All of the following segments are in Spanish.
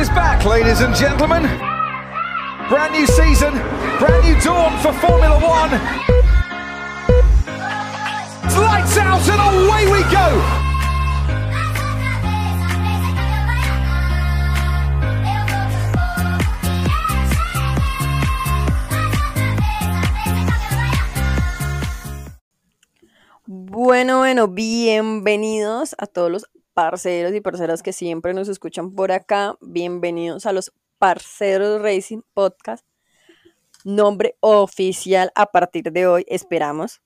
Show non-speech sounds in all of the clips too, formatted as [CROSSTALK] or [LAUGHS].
is back, ladies and gentlemen. Brand new season, brand new dawn for Formula One. Lights out and away we go. Bueno, bueno, bienvenidos a todos los parceros y parceras que siempre nos escuchan por acá. Bienvenidos a los Parceros Racing Podcast. Nombre oficial a partir de hoy, esperamos.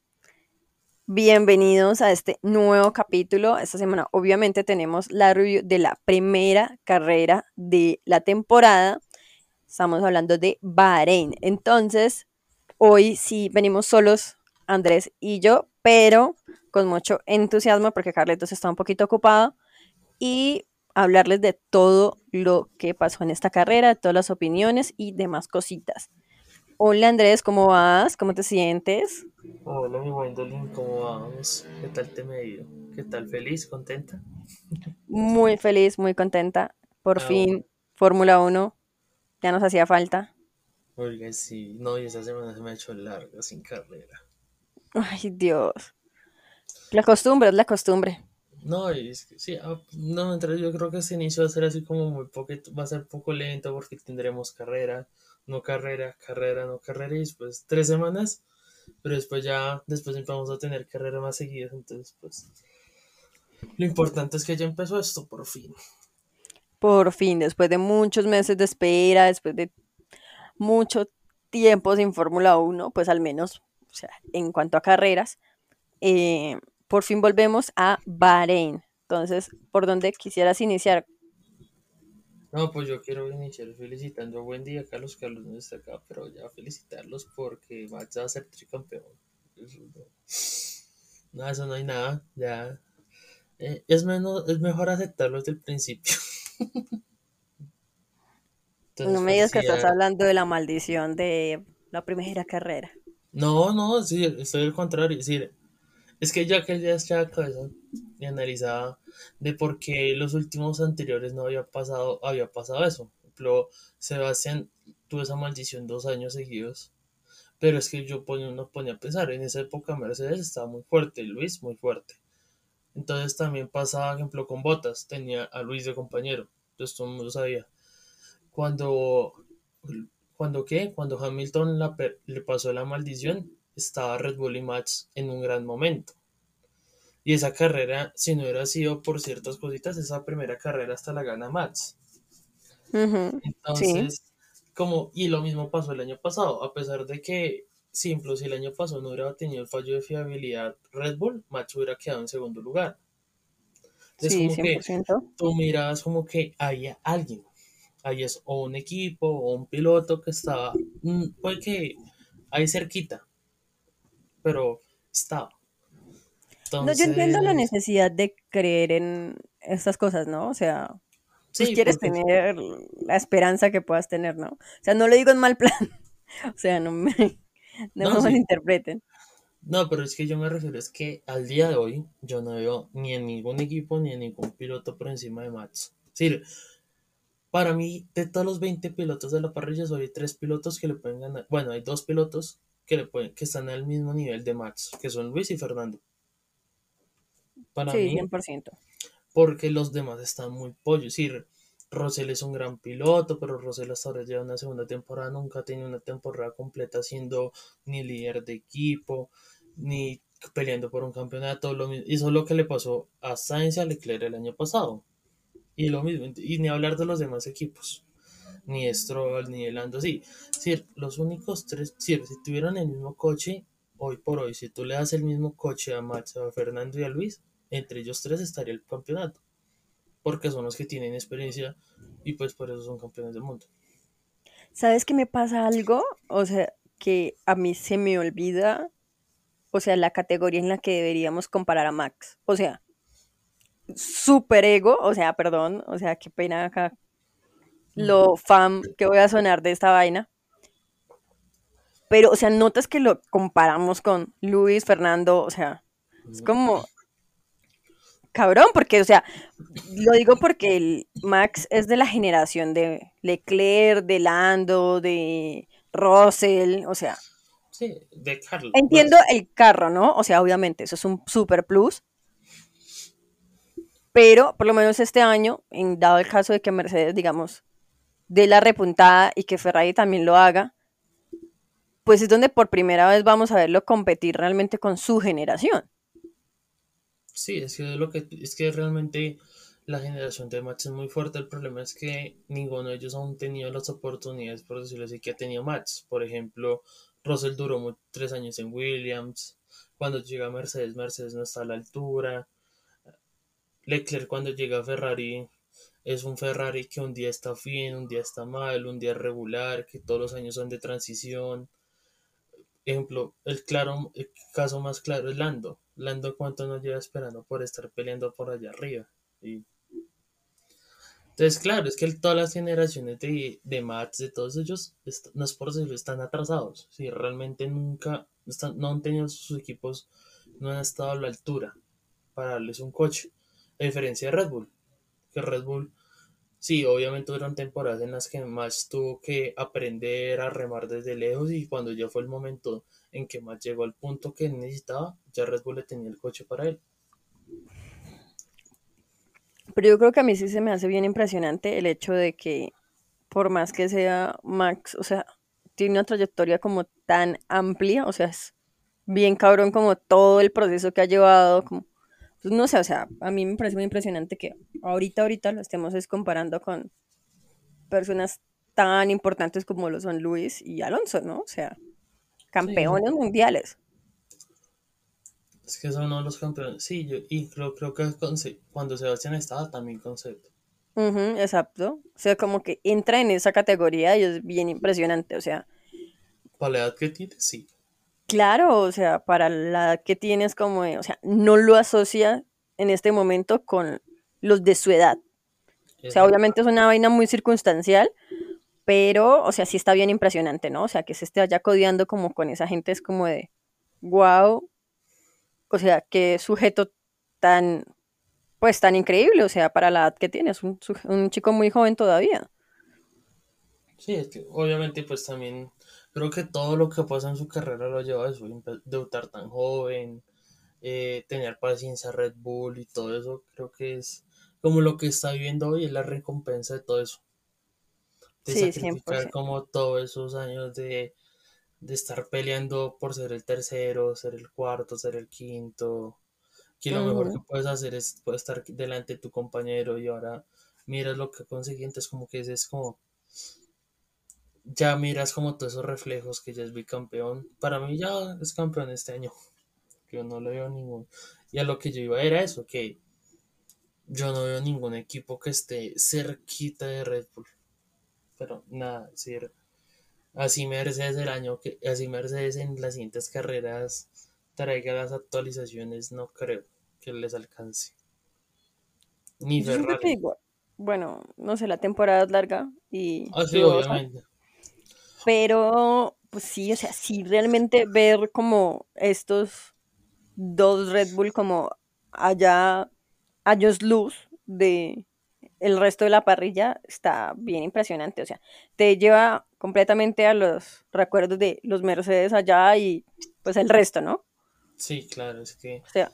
Bienvenidos a este nuevo capítulo. Esta semana obviamente tenemos la review de la primera carrera de la temporada. Estamos hablando de Bahrein. Entonces, hoy sí venimos solos, Andrés y yo, pero con mucho entusiasmo porque Carletos está un poquito ocupado y hablarles de todo lo que pasó en esta carrera, todas las opiniones y demás cositas. Hola Andrés, ¿cómo vas? ¿Cómo te sientes? Hola mi Wendolin, ¿cómo vamos? ¿Qué tal te me ha ido? ¿Qué tal? ¿Feliz? ¿Contenta? Muy feliz, muy contenta. Por Ah, fin, Fórmula 1, ya nos hacía falta. Oiga, sí, no, y esta semana se me ha hecho larga sin carrera. Ay, Dios. La costumbre es la costumbre. No, y es que sí, ah, no, entre yo creo que este inicio va a ser así como muy poquito, va a ser poco lento porque tendremos carrera, no carrera, carrera, no carrera y después tres semanas, pero después ya, después vamos a tener carrera más seguidas, entonces pues lo importante es que ya empezó esto por fin. Por fin, después de muchos meses de espera, después de mucho tiempo sin Fórmula 1, pues al menos, o sea, en cuanto a carreras, eh, por fin volvemos a Bahrein. Entonces, ¿por dónde quisieras iniciar? No, pues yo quiero iniciar felicitando buen día, Carlos. Carlos no está acá, pero ya felicitarlos porque Max va a ser tricampeón. Eso no, no, eso no hay nada. Ya eh, es, menos, es mejor aceptarlo desde el principio. [LAUGHS] Entonces, No me digas que estás hablando de la maldición de la primera carrera. No, no, sí, estoy al contrario. Es decir, es que ya que ya echaba cabeza y analizaba de por qué los últimos anteriores no había pasado, había pasado eso. Por ejemplo, Sebastián tuvo esa maldición dos años seguidos. Pero es que yo ponía, uno ponía a pensar, en esa época Mercedes estaba muy fuerte, Luis muy fuerte. Entonces también pasaba, ejemplo, con Bottas, tenía a Luis de compañero. Entonces todo el mundo sabía. Cuando, cuando qué, cuando Hamilton le pasó la maldición, estaba Red Bull y Max en un gran momento. Y esa carrera, si no hubiera sido por ciertas cositas, esa primera carrera hasta la gana Max. Entonces, como, y lo mismo pasó el año pasado, a pesar de que, simple, si el año pasado no hubiera tenido el fallo de fiabilidad Red Bull, Max hubiera quedado en segundo lugar. Entonces, Sí, como que 100%. tú mirabas como que había alguien, ahí es o un equipo o un piloto que estaba, mm, puede que ahí cerquita, pero estaba. No, yo entiendo la Entonces, necesidad de creer en estas cosas, ¿no? O sea, pues sí, quieres porque tener la esperanza que puedas tener, ¿no? O sea, no lo digo en mal plan. [LAUGHS] O sea, no me, no No, me sí. malinterpreten. No, pero es que yo me refiero, es que al día de hoy yo no veo ni en ningún equipo ni en ningún piloto por encima de Max. Sí, para mí, de todos los 20 pilotos de la parrilla, solo hay tres pilotos que le pueden ganar. Bueno, hay dos pilotos que, le pueden, que están al mismo nivel de Max, que son Luis y Fernando. Para Sí, mí, 100%. porque los demás están muy pollos. Sí, Rosell es un gran piloto, pero Rosell hasta ahora lleva una segunda temporada, nunca ha tenido una temporada completa siendo ni líder de equipo, ni peleando por un campeonato. Lo mismo, hizo lo que le pasó a Sainz y a Leclerc el año pasado. Y lo mismo, y ni hablar de los demás equipos, ni Stroll, ni Lando, sí. Sí, los únicos tres, sí, si tuvieran el mismo coche, hoy por hoy, si tú le das el mismo coche a Max, a Fernando y a Luis, entre ellos tres estaría el campeonato porque son los que tienen experiencia y pues por eso son campeones del mundo. ¿Sabes que me pasa algo? O sea, que a mí se me olvida, o sea, la categoría en la que deberíamos comparar a Max. O sea, super ego, o sea, perdón, o sea, qué pena acá lo fan que voy a sonar de esta vaina. Pero, o sea, notas que lo comparamos con Luis, Fernando, o sea, es como, cabrón, porque, o sea, lo digo porque el Max es de la generación de Leclerc, de Lando, de Russell, o sea. Sí, de Carlos. Entiendo el carro, ¿no? O sea, obviamente, eso es un super plus. Pero por lo menos este año, en dado el caso de que Mercedes, digamos, dé la repuntada y que Ferrari también lo haga, pues es donde por primera vez vamos a verlo competir realmente con su generación. Sí, es que, lo que, es que realmente la generación de Max es muy fuerte. El problema es que ninguno de ellos aún tenido las oportunidades, por decirlo así, que ha tenido Max. Por ejemplo, Russell duró tres años en Williams. Cuando llega Mercedes, Mercedes no está a la altura. Leclerc cuando llega a Ferrari es un Ferrari que un día está bien, un día está mal, un día regular, que todos los años son de transición. Ejemplo, el claro, el caso más claro es Lando. Lando cuánto nos lleva esperando por estar peleando por allá arriba. Entonces, claro, es que todas las generaciones de, de Mats, de todos ellos, no es por decirlo, están atrasados. Si realmente nunca, no han tenido sus equipos, no han estado a la altura para darles un coche. A diferencia de Red Bull, que Red Bull, sí, obviamente fueron temporadas en las que Max tuvo que aprender a remar desde lejos y cuando ya fue el momento en que Max llegó al punto que necesitaba, ya Red Bull le tenía el coche para él. Pero yo creo que a mí sí se me hace bien impresionante el hecho de que, por más que sea Max, o sea, tiene una trayectoria como tan amplia, o sea, es bien cabrón como todo el proceso que ha llevado, como pues no sé, o sea, a mí me parece muy impresionante que ahorita, ahorita lo estemos es comparando con personas tan importantes como lo son Luis y Alonso, ¿no? O sea, campeones mundiales. Es que son uno de los campeones. Sí, yo, y creo, creo que cuando Sebastián estaba también concepto. exacto. O sea, como que entra en esa categoría y es bien impresionante. O sea. Para la edad que tiene, sí. Claro, o sea, para la que tienes como, o sea, no lo asocia en este momento con los de su edad. O sea, obviamente es una vaina muy circunstancial, pero, o sea, sí está bien impresionante, ¿no? O sea, que se esté allá codiando como con esa gente es como de, wow, o sea, qué sujeto tan, pues tan increíble, o sea, para la edad que tiene, es un, un chico muy joven todavía. Sí, es que obviamente pues también creo que todo lo que pasa en su carrera lo lleva a eso, debutar tan joven, eh, tener paciencia Red Bull y todo eso, creo que es como lo que está viviendo hoy, es la recompensa de todo eso. De sí, sacrificar como todos esos años de, de estar peleando por ser el tercero, ser el cuarto, ser el quinto. Que lo mejor que puedes hacer es puedes estar delante de tu compañero y ahora miras lo que conseguí, entonces como que es como ya miras como todos esos reflejos que ya es bicampeón. Para mí ya es campeón este año. Yo no le veo ningún. Y a lo que yo iba era eso, que yo no veo ningún equipo que esté cerquita de Red Bull. Pero nada, decir, así Mercedes el año que, así Mercedes en las siguientes carreras traiga las actualizaciones, no creo que les alcance. Ni Ferrari. bueno, no sé, la temporada es larga y. Ah, sí, obviamente. Pero, pues sí, o sea, sí realmente ver como estos dos Red Bull como allá años luz de el resto de la parrilla está bien impresionante, o sea, te lleva completamente a los recuerdos de los Mercedes allá y pues el resto, ¿no? Sí, claro, es que... O sea,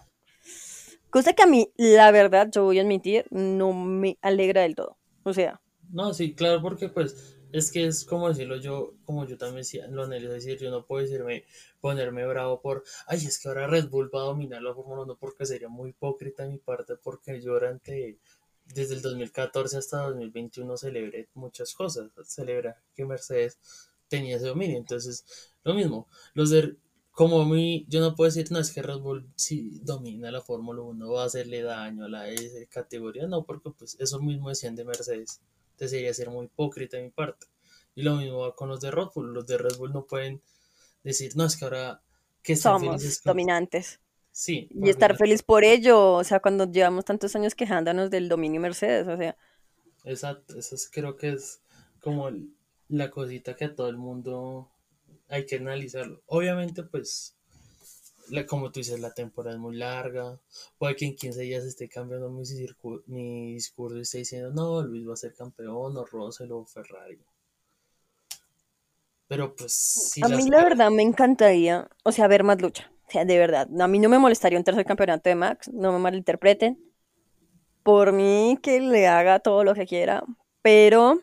cosa que a mí, la verdad, yo voy a admitir, no me alegra del todo, o sea... No, sí, claro, porque pues es que es como decirlo yo, como yo también lo anhelo decir, yo no puedo decirme, ponerme bravo por, ay, es que ahora Red Bull va a dominar la Fórmula 1 porque sería muy hipócrita de mi parte, porque yo durante, desde el 2014 hasta 2021 celebré muchas cosas, celebra que Mercedes tenía ese dominio, entonces, lo mismo, los de, como a mí, yo no puedo decir, no, es que Red Bull si domina la Fórmula 1 va a hacerle daño a la S categoría, no, porque pues eso mismo decían de Mercedes sería ser muy hipócrita de mi parte. Y lo mismo va con los de Red Bull. Los de Red Bull no pueden decir, no, es que ahora que somos dominantes. Sí. Y estar feliz por ello, o sea, cuando llevamos tantos años quejándonos del dominio Mercedes, o sea. Exacto, eso es, creo que es como la cosita que a todo el mundo hay que analizarlo. Obviamente, pues, la, como tú dices, la temporada es muy larga. Puede que en 15 días esté cambiando mi, mi discurso y esté diciendo, no, Luis va a ser campeón, o Russell o Ferrari. Pero pues sí. A mí la verdad me encantaría, o sea, ver más lucha. O sea, de verdad. A mí no me molestaría un tercer campeonato de Max, no me malinterpreten. Por mí que le haga todo lo que quiera, pero,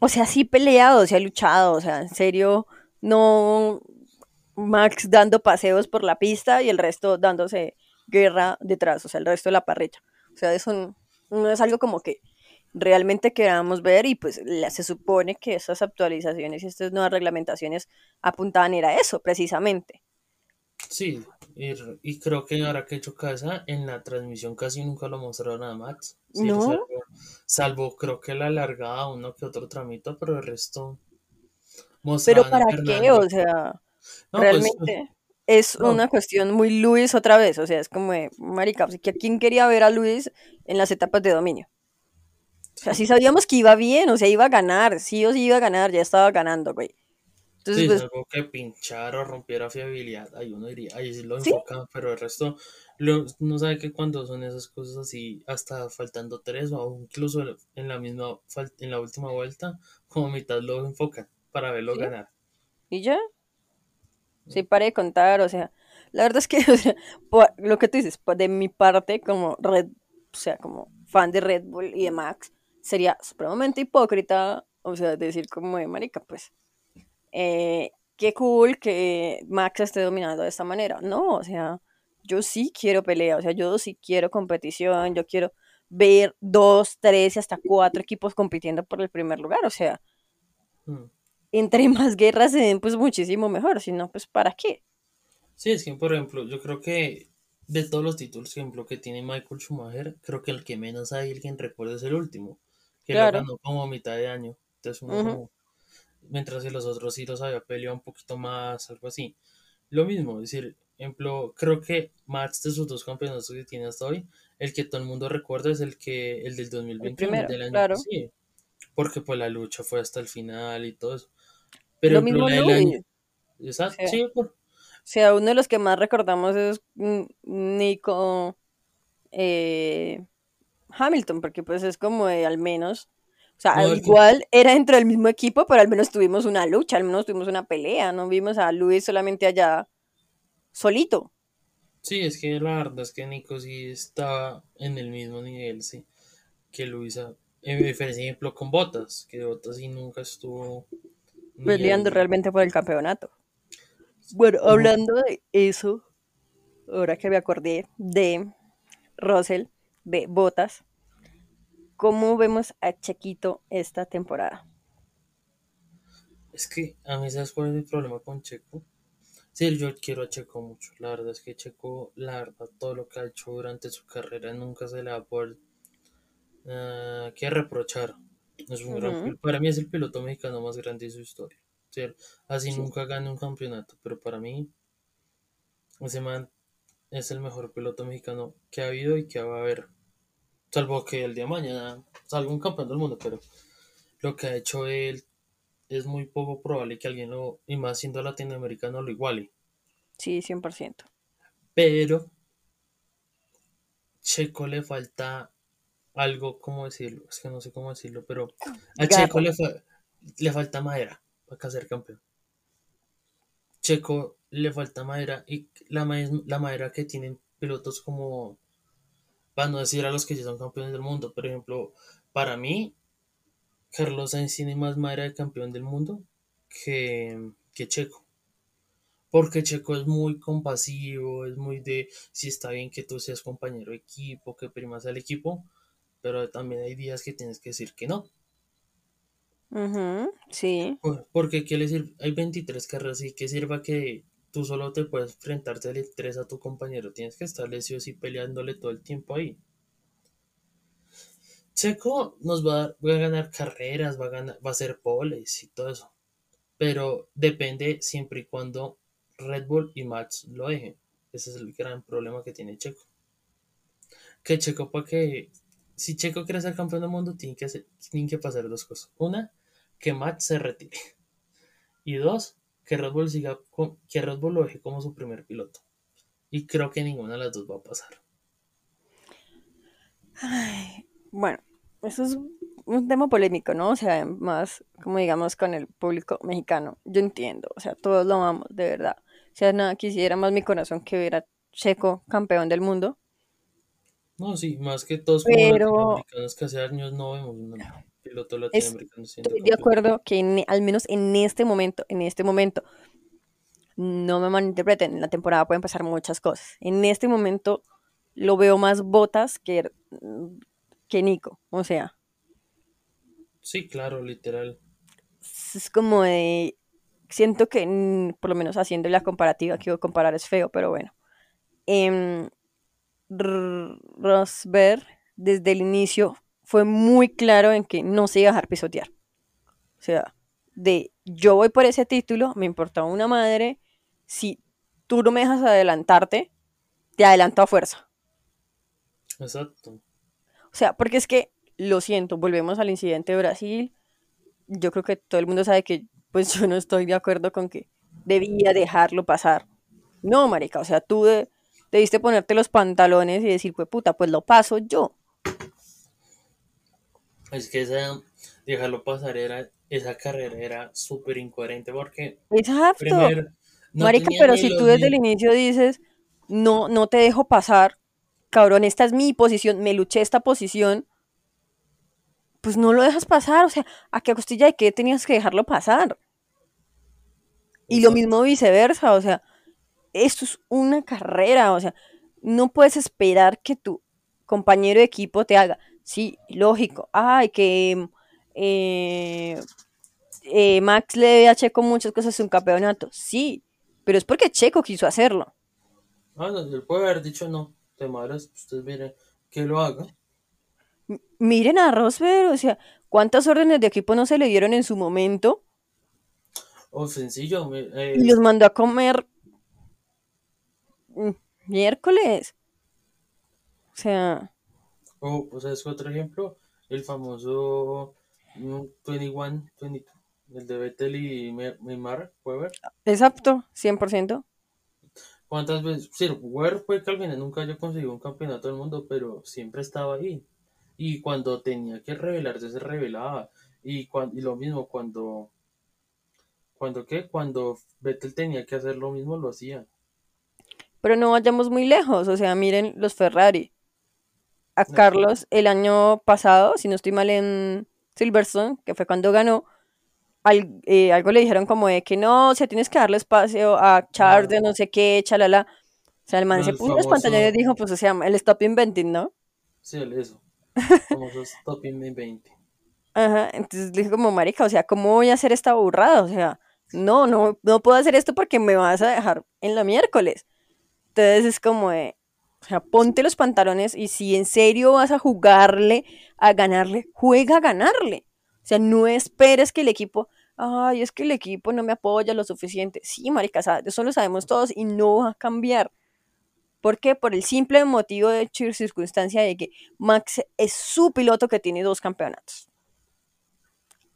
o sea, sí peleado, o sea, luchado, o sea, en serio, no Max dando paseos por la pista y el resto dándose guerra detrás, o sea, el resto de la parrilla. O sea, eso no, es algo como que realmente queramos ver y pues se supone que esas actualizaciones y estas nuevas reglamentaciones apuntaban a eso, precisamente. Sí, y, creo que ahora que he hecho casa, en la transmisión casi nunca lo mostraron a Max. no. Salvo, creo que la alargada uno que otro tramito, pero el resto. Pero para qué, o sea, pues, realmente es una cuestión muy Luis otra vez, o sea, es como de, marica, pues, ¿quién quería ver a Luis en las etapas de dominio? O sea, sí sabíamos que iba bien, o sea, iba a ganar, sí o sí iba a ganar, ya estaba ganando, güey. Entonces, sí, pues, algo que pinchar o rompiera fiabilidad, ahí uno diría, ahí sí lo enfocan, pero el resto no sabe que cuando son esas cosas así, hasta faltando tres o incluso en la misma, en la última vuelta, como mitad lo enfocan para verlo ganar. ¿Y ya? Sí, pare de contar, o sea, la verdad es que, [LAUGHS] o sea, lo que tú dices, de mi parte, como Red, o sea, como fan de Red Bull y de Max, sería supremamente hipócrita, o sea, decir como de marica, pues, eh, qué cool que Max esté dominando de esta manera. No, o sea, yo sí quiero pelea, o sea, yo sí quiero competición, yo quiero ver dos, tres y hasta cuatro equipos compitiendo por el primer lugar, o sea, mm. Entre [LAUGHS] más guerras se den, pues muchísimo mejor, si no, pues ¿para qué? Sí, es que, por ejemplo, yo creo que de todos los títulos, por ejemplo, que tiene Michael Schumacher, creo que el que menos hay alguien recuerda es el último, que lo ganó como a mitad de año. Entonces, uno mientras que los otros sí los había peleado un poquito más, algo así. Lo mismo, es decir, ejemplo, creo que Max de sus dos campeonatos que tiene hasta hoy, el que todo el mundo recuerda es el que el del 2021, el del año claro. sí, porque pues la lucha fue hasta el final y todo eso. Pero Lo mismo año, exacto, sí, por... O sea, uno de los que más recordamos es Nico eh, Hamilton, porque pues es como de, al menos o sea, igual era dentro del mismo equipo, pero al menos tuvimos una lucha, al menos tuvimos una pelea, no vimos a Luis solamente allá solito. Sí, es que la verdad es que Nico sí estaba en el mismo nivel, sí, que Luisa. En ejemplo con Botas, que Botas sí nunca estuvo peleando realmente por el campeonato. Bueno, hablando de eso, ahora que me acordé de Russell, de Botas, ¿Cómo vemos a Chequito esta temporada? Es que a mí sabes cuál es el problema con Checo. Sí, yo quiero a Checo mucho. La verdad es que Checo, la verdad, todo lo que ha hecho durante su carrera nunca se le va a poder uh, que reprochar. Es un para mí es el piloto mexicano más grande de su historia. Así nunca gane un campeonato, pero para mí ese man es el mejor piloto mexicano que ha habido y que va a haber. Salvo que el día de mañana salga un campeón del mundo, pero lo que ha hecho él es muy poco probable que alguien lo, y más siendo latinoamericano, lo iguale. Sí, 100%. Pero Checo le falta algo, ¿cómo decirlo? Es que no sé cómo decirlo, pero a Checo le, le falta madera para ser campeón. Checo le falta madera y la, la madera que tienen pilotos como para no decir a los que ya son campeones del mundo. Por ejemplo, para mí, Carlos Sainz tiene más madera de campeón del mundo que, que Checo. Porque Checo es muy compasivo, es muy de si está bien que tú seas compañero de equipo, que primas al equipo, pero también hay días que tienes que decir que no. sí. Porque quiere decir, hay 23 carreras y que sirva que tú solo te puedes enfrentarte al estrés a tu compañero, tienes que estarle sí o sí peleándole todo el tiempo ahí. Checo nos va a, ganar carreras, va a, ganar, va a hacer poles y todo eso. Pero depende siempre y cuando Red Bull y Max lo dejen. Ese es el gran problema que tiene Checo. Que Checo, para que. Si Checo quiere ser campeón del mundo, tiene que, hacer, tienen que pasar dos cosas. Una, que Max se retire. Y dos, que Red Bull siga que Red Bull lo deje como su primer piloto. Y creo que ninguna de las dos va a pasar. Ay, bueno, eso es un tema polémico, ¿no? O sea, más como digamos con el público mexicano. Yo entiendo, o sea, todos lo amamos, de verdad. O sea, nada quisiera más mi corazón que ver a Checo campeón del mundo. No, sí, más que todos como Pero latinoamericanos que hace años no vemos un piloto latinoamericano estoy de campeón. acuerdo que en- al menos en este momento, en este momento, no me malinterpreten, en la temporada pueden pasar muchas cosas. En este momento lo veo más botas que, que Nico. O sea, Sí, claro, literal. es como de. Siento que, mm, por lo menos haciendo la comparativa, que comparar es feo, pero bueno. R- Rosberg, desde el inicio, fue muy claro en que no se iba a dejar pisotear. O sea, de yo voy por ese título, me importa una madre. Si tú no me dejas adelantarte, te adelanto a fuerza. Exacto. O sea, porque es que, lo siento, volvemos al incidente de Brasil. Yo creo que todo el mundo sabe que, pues [LAUGHS] yo no estoy de acuerdo con que debía dejarlo pasar. No, marica, o sea, tú de- debiste ponerte los pantalones y decir, pues puta, pues lo paso yo. Es que esa, dejarlo pasar era, esa carrera era súper incoherente porque Exacto. no Marica, pero si tú desde el ni- inicio dices, no, no te dejo pasar, cabrón, esta es mi posición, me luché esta posición, pues no lo dejas pasar, o sea, ¿a qué costilla de qué tenías que dejarlo pasar? Y lo mismo viceversa, o sea, esto es una carrera, o sea, no puedes esperar que tu compañero de equipo te haga, sí, lógico, ay, que eh, eh, Max le debe a Checo muchas cosas en un campeonato, sí, pero es porque Checo quiso hacerlo. Ah, no, él puede haber dicho no, te madres, ustedes miren, que lo haga. M- Miren a Rosberg, o sea, ¿cuántas órdenes de equipo no se le dieron en su momento? O sencillo, me- eh, Y los mandó a comer miércoles. O sea, o, o sea, es otro ejemplo, el famoso mm, 21, 22, el de Vettel y Neymar, Weber. exacto, 100%. ¿Cuántas veces? Sí, Weber fue que al final nunca haya conseguido un campeonato del mundo, pero siempre estaba ahí. Y cuando tenía que revelarse, se revelaba. Y, cuan- y lo mismo, cuando, cuando qué, cuando Vettel tenía que hacer lo mismo, lo hacía. Pero no vayamos muy lejos, o sea, miren los Ferrari. A No, Carlos el año pasado, si no estoy mal en Silverstone, que fue cuando ganó, al- eh, algo le dijeron como de que no, o sea, tienes que darle espacio a Charles de no sé qué, chalala. O sea, el man se el puso los pantalones y famoso, dijo, pues, o sea, el stop inventing, ¿no? sí, el- eso, famosos Top in 20. Ajá, entonces le dije como, marica, o sea, ¿cómo voy a hacer esta burrada? O sea, no, no, no puedo hacer esto porque me vas a dejar en la miércoles. Entonces es como de, o sea, ponte los pantalones y si en serio vas a jugarle, a ganarle, juega a ganarle. O sea, no esperes que el equipo, ay, es que el equipo no me apoya lo suficiente. Sí, marica, eso lo sabemos todos y no va a cambiar. ¿Por qué? Por el simple motivo de hecho y circunstancia de que Max es su piloto que tiene dos campeonatos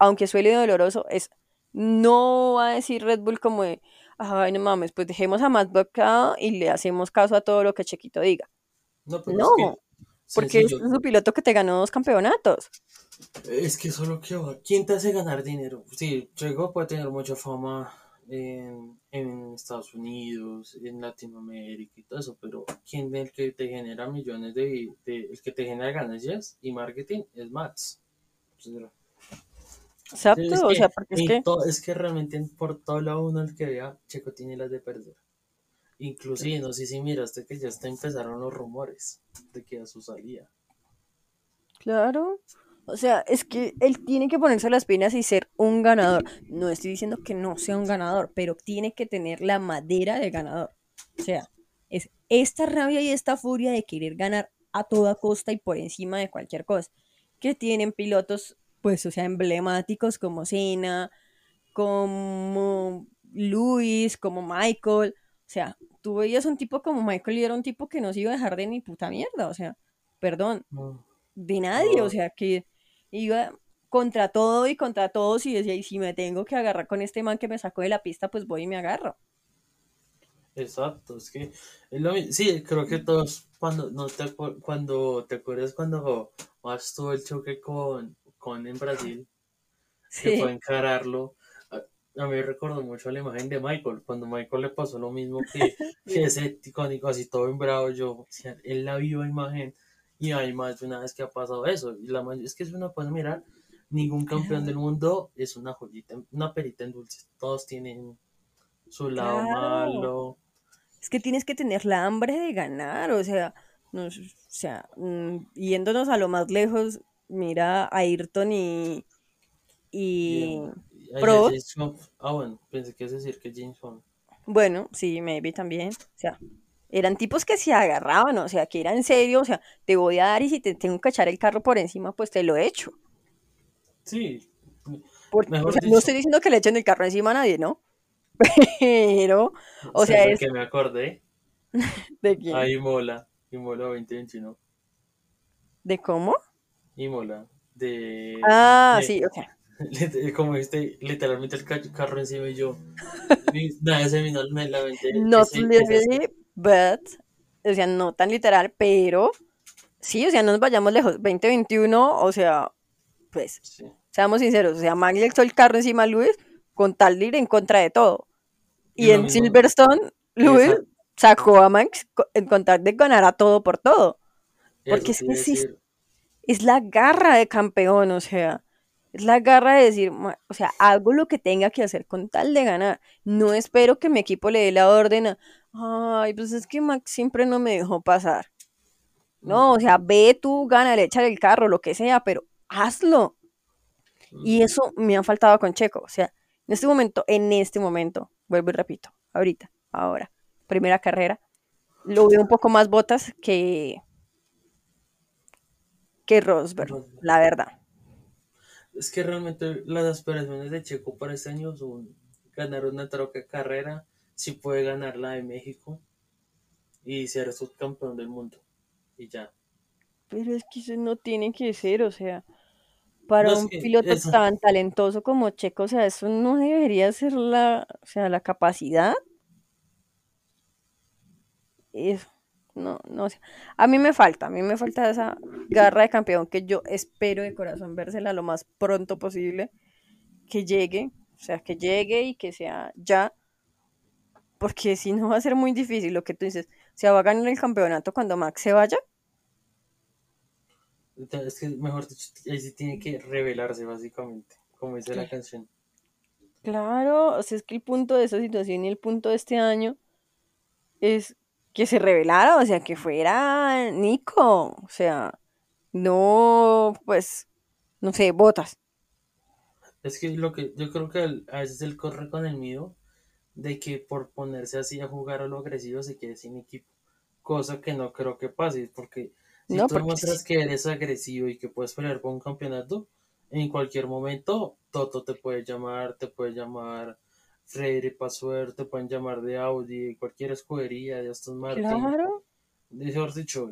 aunque suele doloroso, es no va a decir Red Bull como de, ay, no mames, pues dejemos a Matt Bocado y le hacemos caso a todo lo que Chequito diga. No, pero es que, porque es sencillo, su piloto que te ganó dos campeonatos. es que solo que va. ¿Quién te hace ganar dinero? Sí, Checo puede tener mucha fama en, en Estados Unidos, en Latinoamérica y todo eso, pero ¿quién es el que te genera millones de, de- el que te genera ganancias y marketing es Max? O sea, Exacto, es o que, sea, porque es que, es que realmente por todo lado uno el que vea, Checo tiene las de perder. Inclusive, no sé si miraste que ya hasta empezaron los rumores de que a su salida. claro, o sea, es que él tiene que ponerse las pilas y ser un ganador. No estoy diciendo que no sea un ganador, pero tiene que tener la madera de ganador. O sea, es esta rabia y esta furia de querer ganar a toda costa y por encima de cualquier cosa. Que tienen pilotos, pues, o sea, emblemáticos como Senna, como Luis, como Michael. O sea, tú veías un tipo como Michael y era un tipo que no se iba a dejar de ni puta mierda. O sea, perdón, No, de nadie. O sea, que iba contra todo y contra todos y decía, y si me tengo que agarrar con este man que me sacó de la pista, pues voy y me agarro. Exacto, es que es lo mi- sí, creo que todos cuando no te cuando te acuerdas cuando más tuvo el choque con, con en Brasil, que fue a Sí, encararlo, a, a mí me recordó mucho la imagen de Michael, cuando Michael le pasó lo mismo que, [LAUGHS] que ese icónico así todo en bravo, yo, o sea, es la viva imagen y hay más de una vez que ha pasado eso, y la es que es una puede mirar, ningún campeón del mundo es una joyita, una perita en dulce, todos tienen su lado claro. malo. Es que tienes que tener la hambre de ganar, o sea, nos- o sea, mm, yéndonos a lo más lejos, mira a Ayrton y, Y, y Bond. Ah, bueno, pensé que es decir que James Bond. bueno, sí, maybe también, o sea, eran tipos que se agarraban, o sea, que era en serio, o sea, te voy a dar y si te tengo que echar el carro por encima, pues te lo echo. Sí, Por- o mejor sea, no estoy diciendo que le echen el carro encima a nadie, ¿no? [LAUGHS] Pero, o sea, ¿sabes de es qué me acordé? [LAUGHS] de quién, A Imola, Imola 2021. de cómo. Imola, de, Ah, de- sí, ok. [LAUGHS] como este, literalmente el ca- carro encima y yo. [LAUGHS] Nada, ese me así. literally, but, o sea, no tan literal, pero sí, o sea, no nos vayamos lejos. 2021, o sea, pues, Sí, seamos sinceros, o sea, Max le echó el carro encima a Lewis con tal de ir en contra de todo. y en mismo, Silverstone, esa, sacó a Max en contar de ganar a todo por todo. Porque es que sí. Es la garra de campeón, o sea, es la garra de decir, "Ma- o sea, hago lo que tenga que hacer con tal de ganar. No espero que mi equipo le dé la orden a, ay, pues es que Max siempre no me dejó pasar. No, o sea, ve tú, gana, le echa el carro, lo que sea, pero hazlo. Y eso me ha faltado con Checo. O sea, en este momento, en este momento, vuelvo y repito, ahorita, ahora, primera carrera, lo veo un poco más botas que, que Rosberg, la verdad. Es que realmente las aspiraciones de Checo para este año son ganar una troca carrera, si puede ganar la de México y ser subcampeón del mundo. Y ya. Pero es que eso no tiene que ser, o sea, para un piloto eso, tan talentoso como Checo, o sea, eso no debería ser la, o sea, la capacidad. Eso, no, no, o sea, a mí me falta, a mí me falta esa garra de campeón que yo espero de corazón vérsela lo más pronto posible, que llegue, o sea, que llegue y que sea ya, porque si no va a ser muy difícil lo que tú dices, o sea, va a ganar el campeonato cuando Max se vaya. es que mejor dicho, ahí sí tiene que revelarse básicamente, como dice la canción. Claro, o sea, es que el punto de esa situación y el punto de este año es que se revelara, o sea, que fuera Nico, o sea, no, pues, no sé, botas. Es que lo que yo creo que a veces él corre con el miedo de que por ponerse así a jugar a lo agresivo se quede sin equipo. Cosa que no creo que pase, porque si No, tú porque sí, demuestras que eres agresivo y que puedes pelear por un campeonato, en cualquier momento Toto te puede llamar, te puede llamar Freire Pasuer, te pueden llamar de Audi, cualquier escudería, de Aston Martin. claro, Mejor dicho,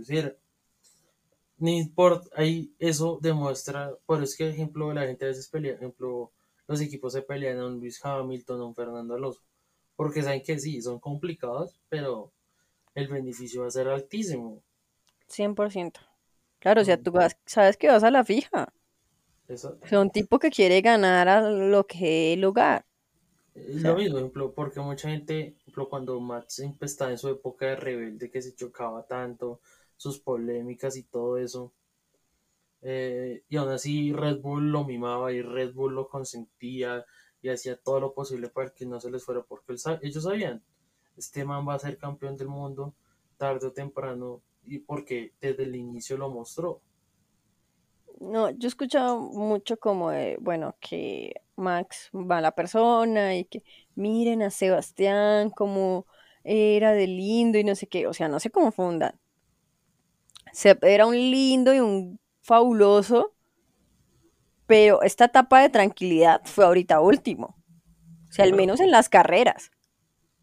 ni por ahí eso demuestra, por es que ejemplo la gente a veces pelea, ejemplo, los equipos se pelean a un Luis Hamilton, a un Fernando Alonso, porque saben que sí, son complicados, pero el beneficio va a ser altísimo. 100%. Claro, o sea, tú vas- sabes que vas a la fija. Eso, O sea, un tipo que quiere ganar a lo que dé lugar. O lo mismo, ejemplo, porque mucha gente, ejemplo, cuando Max estaba en su época de rebelde, que se chocaba tanto, sus polémicas y todo eso, eh, y aún así Red Bull lo mimaba y Red Bull lo consentía y hacía todo lo posible para que no se les fuera, porque él ellos sabían, este man va a ser campeón del mundo tarde o temprano, y porque desde el inicio lo mostró. no, yo he escuchado mucho como de, bueno, que Max va a la persona y que miren a Sebastián como era de lindo y no sé qué, o sea, no se confundan. Seb era un lindo y un fabuloso, pero esta etapa de tranquilidad fue ahorita último. O sea, al menos en las carreras.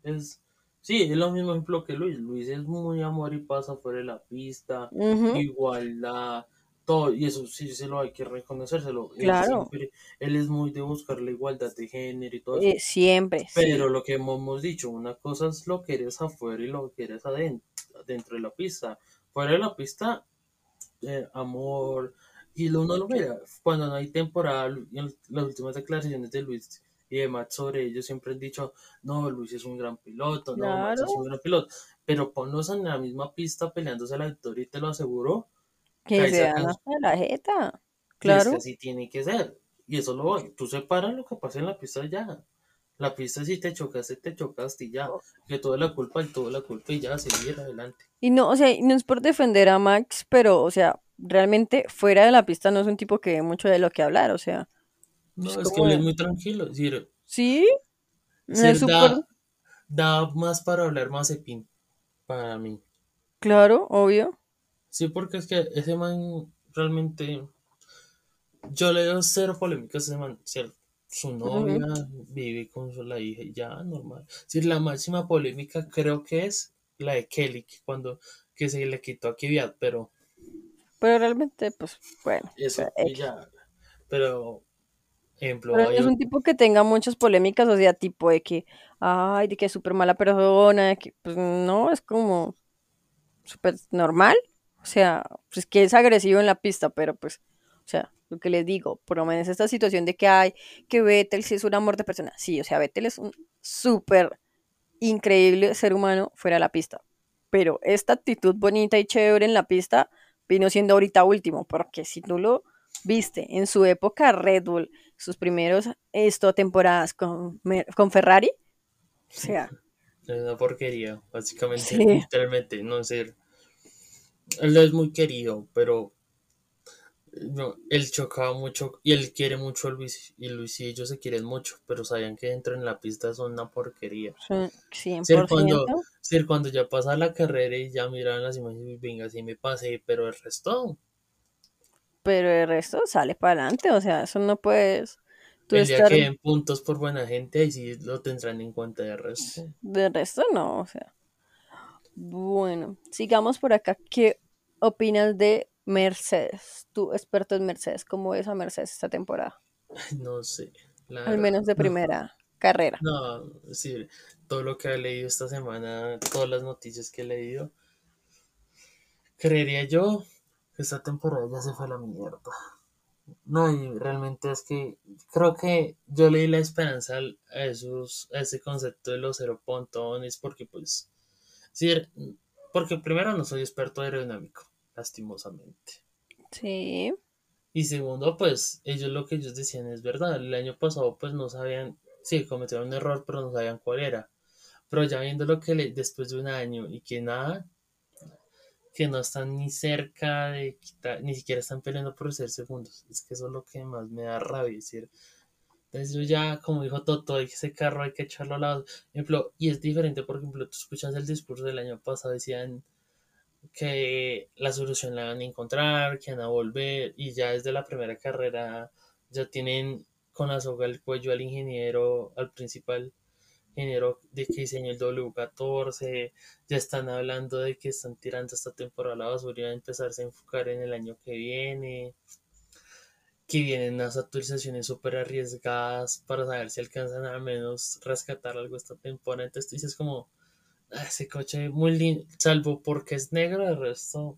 es, sí, es lo mismo ejemplo que Luis. Luis es muy amor y pasa fuera de la pista, Ujú, igualdad, todo, y eso sí se lo hay que reconocérselo. Claro. Él, es muy de buscar la igualdad de género y todo eso. Eh, siempre, sí. Pero lo que hemos dicho, una cosa es lo que eres afuera y lo que eres adentro, dentro de la pista. Fuera de la pista, eh, amor, y lo- uno lo mira, cuando no hay temporada, en las últimas declaraciones de Luis y de Max sobre ellos siempre han dicho, no, Luis es un gran piloto, no, Max es Claro. un gran piloto, pero ponlos en la misma pista peleándose la victoria y te lo aseguro, Que ahí se dan hasta la jeta. y es Claro. que así tiene que ser. Y eso lo tú separas lo que pasa en la pista ya. La pista si te chocaste, te chocaste y ya. Oh. Que toda la culpa y toda la culpa y ya, seguir adelante. Y no, o sea, no es por defender a Max, pero, o sea, realmente fuera de la pista no es un tipo que dé mucho de lo que hablar, o sea, No, Es es que él es muy tranquilo. Es decir, sí, no es da, más para hablar más de pin para mí. claro, obvio. Sí, porque es que ese man realmente. Yo le doy cero polémicas a ese man. su novia vive con su, la hija ya, normal. Sí, la máxima polémica creo que es la de Kelly, cuando que se le quitó a Kvyat, pero Pero realmente, pues, bueno. eso X. ya. Pero, ejemplo, Pero es un otro- tipo que tenga muchas polémicas, o sea, tipo de que, ay, de que es súper mala persona, de que, pues no, es como súper normal. O sea, pues que es agresivo en la pista, pero pues, o sea, lo que les digo, por lo menos esta situación de que hay, que Vettel sí es un amor de persona. Sí, o sea, Vettel es un súper increíble ser humano fuera de la pista. Pero esta actitud bonita y chévere en la pista vino siendo ahorita último, porque si tú lo viste en su época Red Bull, sus primeros esto, temporadas con, con Ferrari, o sea, [LAUGHS] es una porquería, básicamente, Sí. literalmente, no sé. Él es muy querido, pero no, él chocaba mucho y él quiere mucho a Luis y Luis y ellos se quieren mucho, pero sabían que dentro en la pista son una porquería. son Sí, 100%. cuando, sí, cuando ya pasa la carrera y ya miran las imágenes y venga, sí me pasé, pero el resto, Pero el resto sale para adelante, o sea, eso no puedes tú el día estar que den puntos por buena gente, ahí sí lo tendrán en cuenta de resto. de resto no, o sea. Bueno, sigamos por acá. ¿Qué opinas de Mercedes? Tú, experto en Mercedes, ¿cómo ves a Mercedes esta temporada? [LAUGHS] No sé. la Al verdad, menos de no. [LAUGHS] primera carrera. No, sí, todo lo que he leído esta semana, todas las noticias que he leído, creería yo que esta temporada ya se fue a la mierda. No, y realmente es que creo que yo leí la esperanza a esos, a ese concepto de los cero pontones, porque pues, sí, porque primero no soy experto aerodinámico, lastimosamente. Sí, Y segundo, pues ellos lo que ellos decían es verdad. El año pasado pues no sabían, sí, cometieron un error, pero no sabían cuál era. Pero ya viendo lo que le, después de un año y que nada, que no están ni cerca de quitar, ni siquiera están peleando por ser segundos. Es que eso es lo que más me da rabia. Es decir, entonces yo ya, como dijo Toto, ese carro hay que echarlo al lado. Ejemplo, y es diferente, por ejemplo, tú escuchas el discurso del año pasado, decían que la solución la van a encontrar, que van a volver, y ya desde la primera carrera ya tienen con la soga el cuello al ingeniero, al principal ingeniero de que diseñó el W14, ya están hablando de que están tirando esta temporada a la basura y van a empezarse a enfocar en el año que viene, que vienen unas actualizaciones súper arriesgadas para saber si alcanzan al menos rescatar algo esta temporada, entonces tú dices como, "Ah, ese coche muy lindo, salvo porque es negro, el resto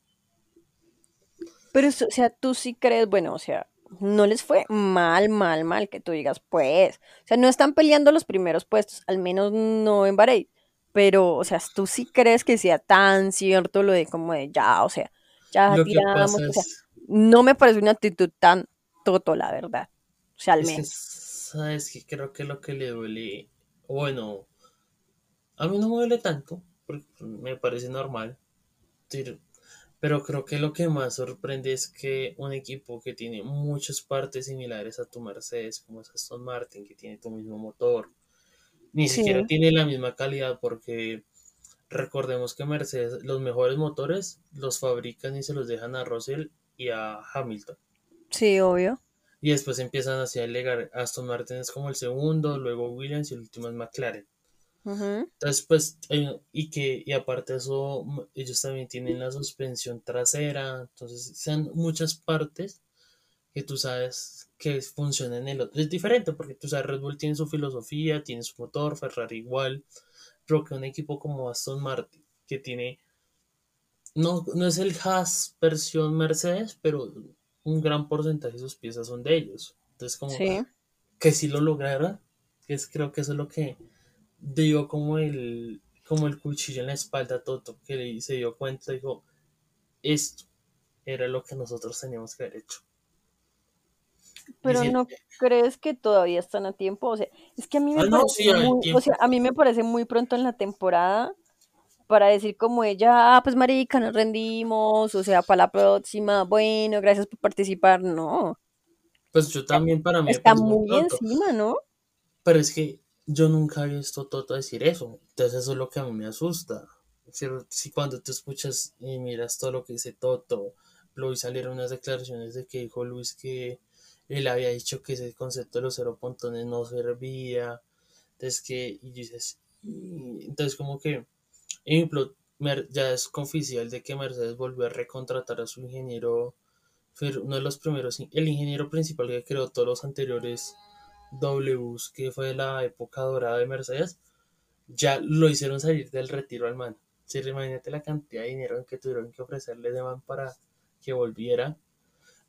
pero o sea, tú sí crees, bueno, o sea, no les fue mal, mal, mal, que tú digas, pues, o sea, no están peleando los primeros puestos, al menos no en Bahrein, pero, o sea, tú sí crees que sea tan cierto lo de como de ya, o sea, ya Lo tiramos, o sea, es, no me parece una actitud tan toto, la verdad, o sea, al es que, menos. sabes que creo que lo que le duele, bueno, a mí no me duele tanto, porque me parece normal, pero creo que lo que más sorprende es que un equipo que tiene muchas partes similares a tu Mercedes, como es Aston Martin, que tiene tu mismo motor, ni Sí, siquiera tiene la misma calidad porque recordemos que Mercedes, los mejores motores los fabrican y se los dejan a Russell y a Hamilton. sí, obvio. Y después empiezan así a alegar. Aston Martin es como el segundo, luego Williams y el último es McLaren. Entonces, pues, y que, y aparte de eso, ellos también tienen la suspensión trasera, entonces, sean muchas partes que tú sabes que funcionan en el otro. Es diferente porque tú sabes, Red Bull tiene su filosofía, tiene su motor, Ferrari igual, pero que un equipo como Aston Martin, que tiene, no, no es el Haas versión Mercedes, pero un gran porcentaje de sus piezas son de ellos. Entonces, como que si lo lograron, es, creo que eso es lo que dio como el, como el cuchillo en la espalda a Toto, que se dio cuenta y dijo, esto era lo que nosotros teníamos que haber hecho. Pero no crees que todavía están a tiempo, o sea, es que a mí me ah, parece muy, o sea, a mí me parece muy pronto en la temporada para decir como ella, ah, pues marica, nos rendimos, o sea, para la próxima, bueno, gracias por participar, no. Pues yo también para mí está muy encima, ¿no? Pero es que yo nunca he visto Toto decir eso. Entonces eso es lo que a mí me asusta. Si cuando tú escuchas y miras todo lo que dice Toto, luego salieron unas declaraciones de que dijo Luis que él había dicho que ese concepto de los cero pontones no servía. Entonces que, y dices, entonces como que, ejemplo, ya es oficial de que Mercedes volvió a recontratar a su ingeniero, uno de los primeros, el ingeniero principal que creó todos los anteriores Ws, que fue la época dorada de Mercedes, ya lo hicieron salir del retiro al man. Si imagínate la cantidad de dinero que tuvieron que ofrecerle de man para que volviera,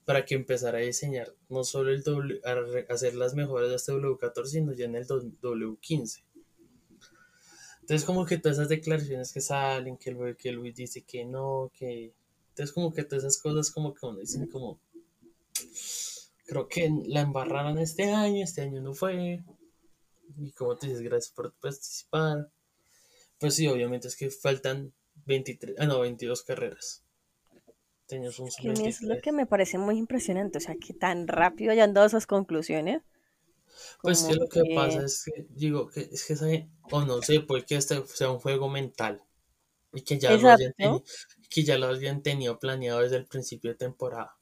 para que empezara a diseñar no solo el W, a hacer las mejoras de este W14, sino ya en el W15. Entonces como que todas esas declaraciones que salen, que, que Luis dice que no, que... Entonces como que todas esas cosas como que uno dicen como creo que la embarraron este año, este año no fue. Y como te dices, gracias por participar. Pues sí, obviamente es que faltan 23, ah no, 22 carreras. Tenías un es lo que me parece muy impresionante, o sea, que tan rápido hayan dado esas conclusiones. Pues que lo que, pasa es que, digo, que es que o no sé, puede que este sea un juego mental y que ya, lo que ya lo habían tenido planeado desde el principio de temporada.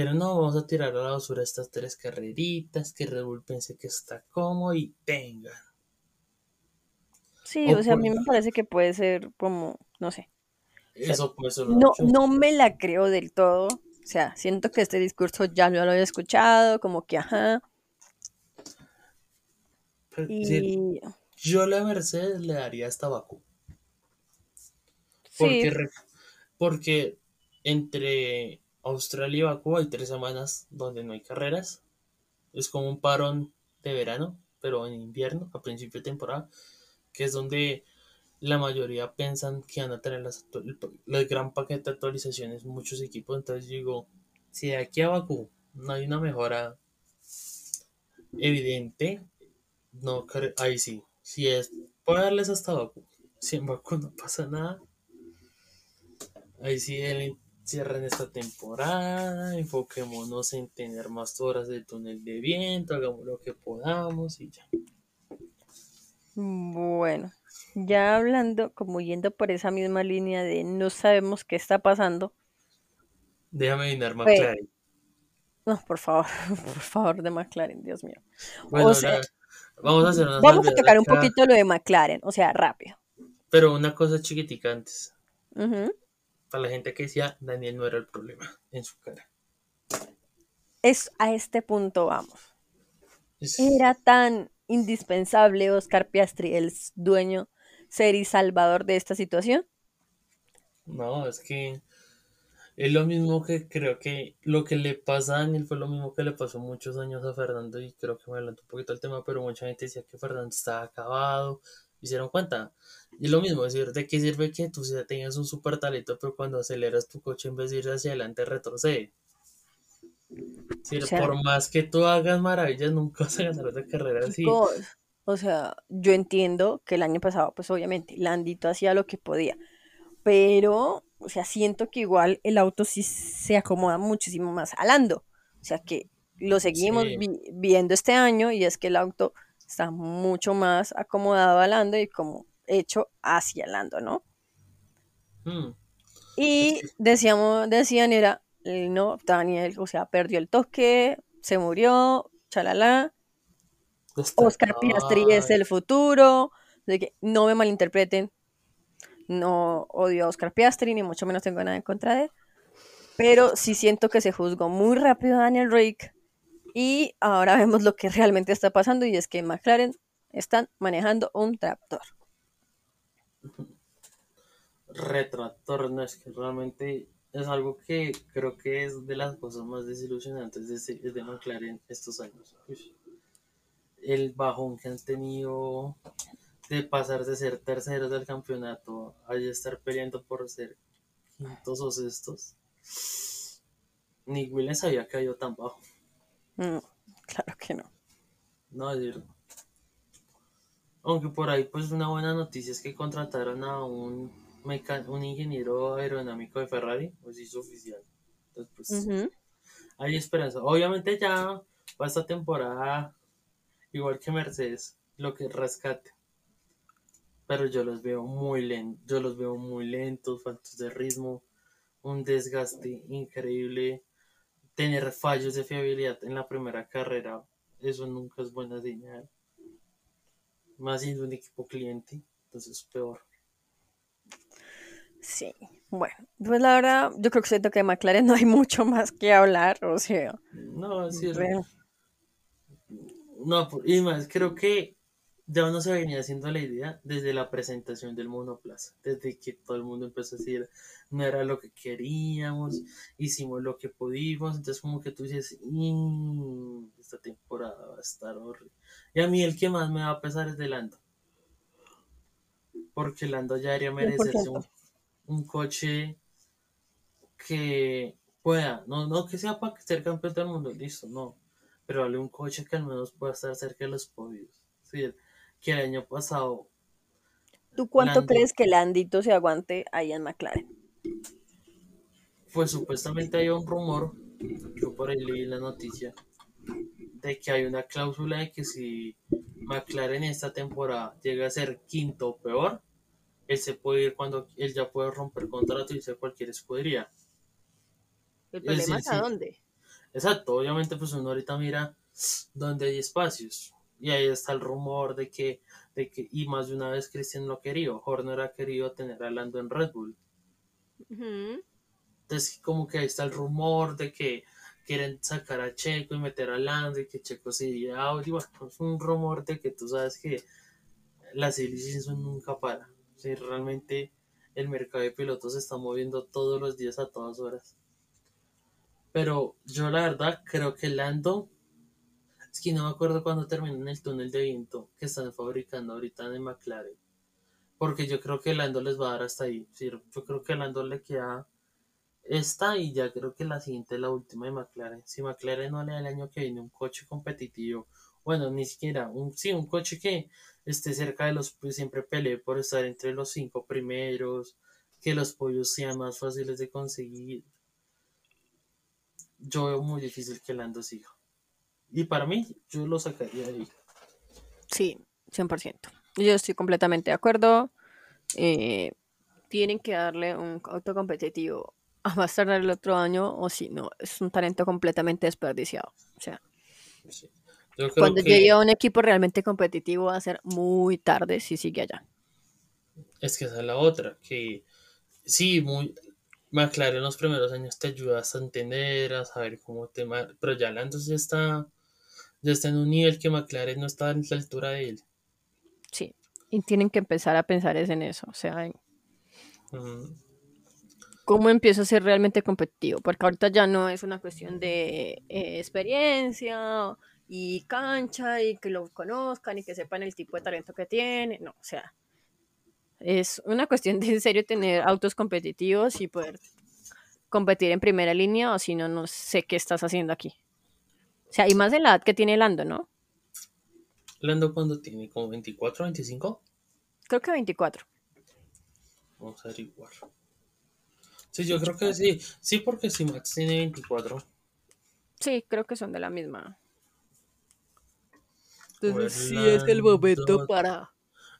Pero no, vamos a tirar a la basura estas tres carreritas, que Red Bull pense que está cómodo y tengan. Sí, o, sea, a mí me parece que puede ser como, no sé. Eso puede ser. No, no me la creo del todo. O sea, siento que este discurso ya lo había escuchado, como que ajá. y... yo la Mercedes le daría hasta Bakú. Porque, sí. porque entre Australia y Bakú hay tres semanas donde no hay carreras. Es como un parón de verano, pero en invierno, a principio de temporada, que es donde la mayoría piensan que van a tener las, el, gran paquete de actualizaciones muchos equipos. Entonces digo, si de aquí a Bakú no hay una mejora evidente, no ahí sí. Si es puede darles hasta Bakú. Si en Bakú no pasa nada, ahí sí el cierren esta temporada, enfoquémonos en tener más horas de túnel de viento, hagamos lo que podamos y ya. Bueno, ya hablando, como yendo por esa misma línea de no sabemos qué está pasando. Déjame adivinar McLaren. No, por favor, [LAUGHS] por favor, de McLaren, Dios mío. vamos a hacer una Vamos a tocar un poquito lo de McLaren, o sea, rápido. Pero una cosa chiquitica antes para la gente que decía Daniel no era el problema en su cara. Es a este punto vamos. Era tan indispensable Oscar Piastri, el dueño, ser y salvador de esta situación. No, es que es lo mismo que creo que lo que le pasa a Daniel fue lo mismo que le pasó muchos años a Fernando y creo que me adelanto un poquito el tema, pero mucha gente decía que Fernando estaba acabado, hicieron cuenta. Y lo mismo, es decir, ¿de qué sirve que tú tengas un super talento, pero cuando aceleras tu coche en vez de ir hacia adelante retrocede? por más que tú hagas maravillas, nunca vas a ganar esa carrera así. O sea, yo entiendo que el año pasado, pues obviamente, Landito hacía lo que podía, pero, o sea, siento que igual el auto sí se acomoda muchísimo más a Lando. O sea, que lo seguimos viendo este año y es que el auto está mucho más acomodado a Lando y como hecho hacia Lando, ¿no? Hmm. Y decíamos, decían era, no, Daniel, o sea, perdió el toque, se murió, chalala. Oscar Piastri es el futuro, Así que no me malinterpreten. No odio a Oscar Piastri, ni mucho menos tengo nada en contra de él. Pero sí siento que se juzgó muy rápido a Daniel Rick. Y ahora vemos lo que realmente está pasando y es que McLaren están manejando un tractor. Retractor, no es que realmente es algo que creo que es de las cosas más desilusionantes de, de McLaren estos años. El bajón que han tenido de pasar de ser terceros del campeonato a estar peleando por ser quintos o sextos. Ni Williams había caído tan bajo. Mm, claro que no. No, es Aunque por ahí, pues una buena noticia es que contrataron a un, un ingeniero aerodinámico de Ferrari, pues hizo oficial. Entonces, pues, hay esperanza. Obviamente ya para esta temporada, igual que Mercedes, lo que rescate. Pero yo los veo muy lentos, yo los veo muy lentos, faltos de ritmo, un desgaste increíble tener fallos de fiabilidad en la primera carrera, eso nunca es buena señal. Más siendo un equipo cliente, entonces es peor. Sí, bueno, pues la verdad, yo creo que siento que de McLaren [LAUGHS] no hay mucho más que hablar, o sea. No, sí, No, y más, creo que ya no se venía haciendo la idea desde la presentación del monoplaza, desde que todo el mundo empezó a decir, no era lo que queríamos, hicimos lo que pudimos, entonces como que tú dices, mm, esta temporada va a estar horrible. Y a mí el que más me va a pesar es de Lando, porque Lando ya haría merecerse un, un, coche que pueda, no, no que sea para ser campeón del mundo, listo, no, pero vale un coche que al menos pueda estar cerca de los podios. ¿sí? Que el año pasado. ¿Tú cuánto crees que Landito se aguante ahí en McLaren? Pues supuestamente hay un rumor, yo por ahí leí la noticia, de que hay una cláusula de que si McLaren esta temporada llega a ser quinto o peor, él se puede ir cuando él ya puede romper contrato y irse cualquier escudería. ¿El problema es, a dónde? Exacto, obviamente pues uno ahorita mira dónde hay espacios. Y ahí está el rumor de que, de que y más de una vez Christian lo quería, Horner ha querido tener a Lando en Red Bull. Entonces, como que ahí está el rumor de que quieren sacar a Checo y meter a Lando y que Checo se iría a bueno, es un rumor de que tú sabes que las son nunca para. O realmente el mercado de pilotos se está moviendo todos los días a todas horas. Pero yo la verdad creo que Lando es que no me acuerdo cuando terminan el túnel de viento que están fabricando ahorita en McLaren. Porque yo creo que Lando les va a dar hasta ahí. yo creo que Lando le queda esta y ya creo que la siguiente es la última de McLaren. Si McLaren no le da el año que viene un coche competitivo, bueno, ni siquiera, un, sí, un coche que esté cerca de los, pues siempre pelee por estar entre los cinco primeros, que los pollos sean más fáciles de conseguir. Yo veo muy difícil que Lando siga. Y para mí, yo lo sacaría ahí. Sí, 100%. Yo estoy completamente de acuerdo. Eh, tienen que darle un auto competitivo a más tardar el otro año o si no, es un talento completamente desperdiciado. O sea, cuando llegue a un equipo realmente competitivo va a ser muy tarde si sigue allá. Es que esa es la otra, que sí, muy, McLaren en los primeros años te ayuda a entender, a saber cómo te... Pero ya Lando ya está ya está en un nivel que McLaren no está a la altura de él. Sí, y tienen que empezar a pensar en eso, o sea, cómo empiezo a ser realmente competitivo, porque ahorita ya no es una cuestión de eh, experiencia y cancha y que lo conozcan y que sepan el tipo de talento que tiene, no, o sea, es una cuestión de en serio tener autos competitivos y poder competir en primera línea o si no, no sé qué estás haciendo aquí. O sea, y más de la edad que tiene Lando, ¿no? ¿Lando cuándo tiene? ¿Como 24, 25? Creo que 24. Vamos a averiguar. Sí, yo creo que sí. Sí, porque si Max tiene 24. Sí, creo que son de la misma. Entonces sí es el momento para...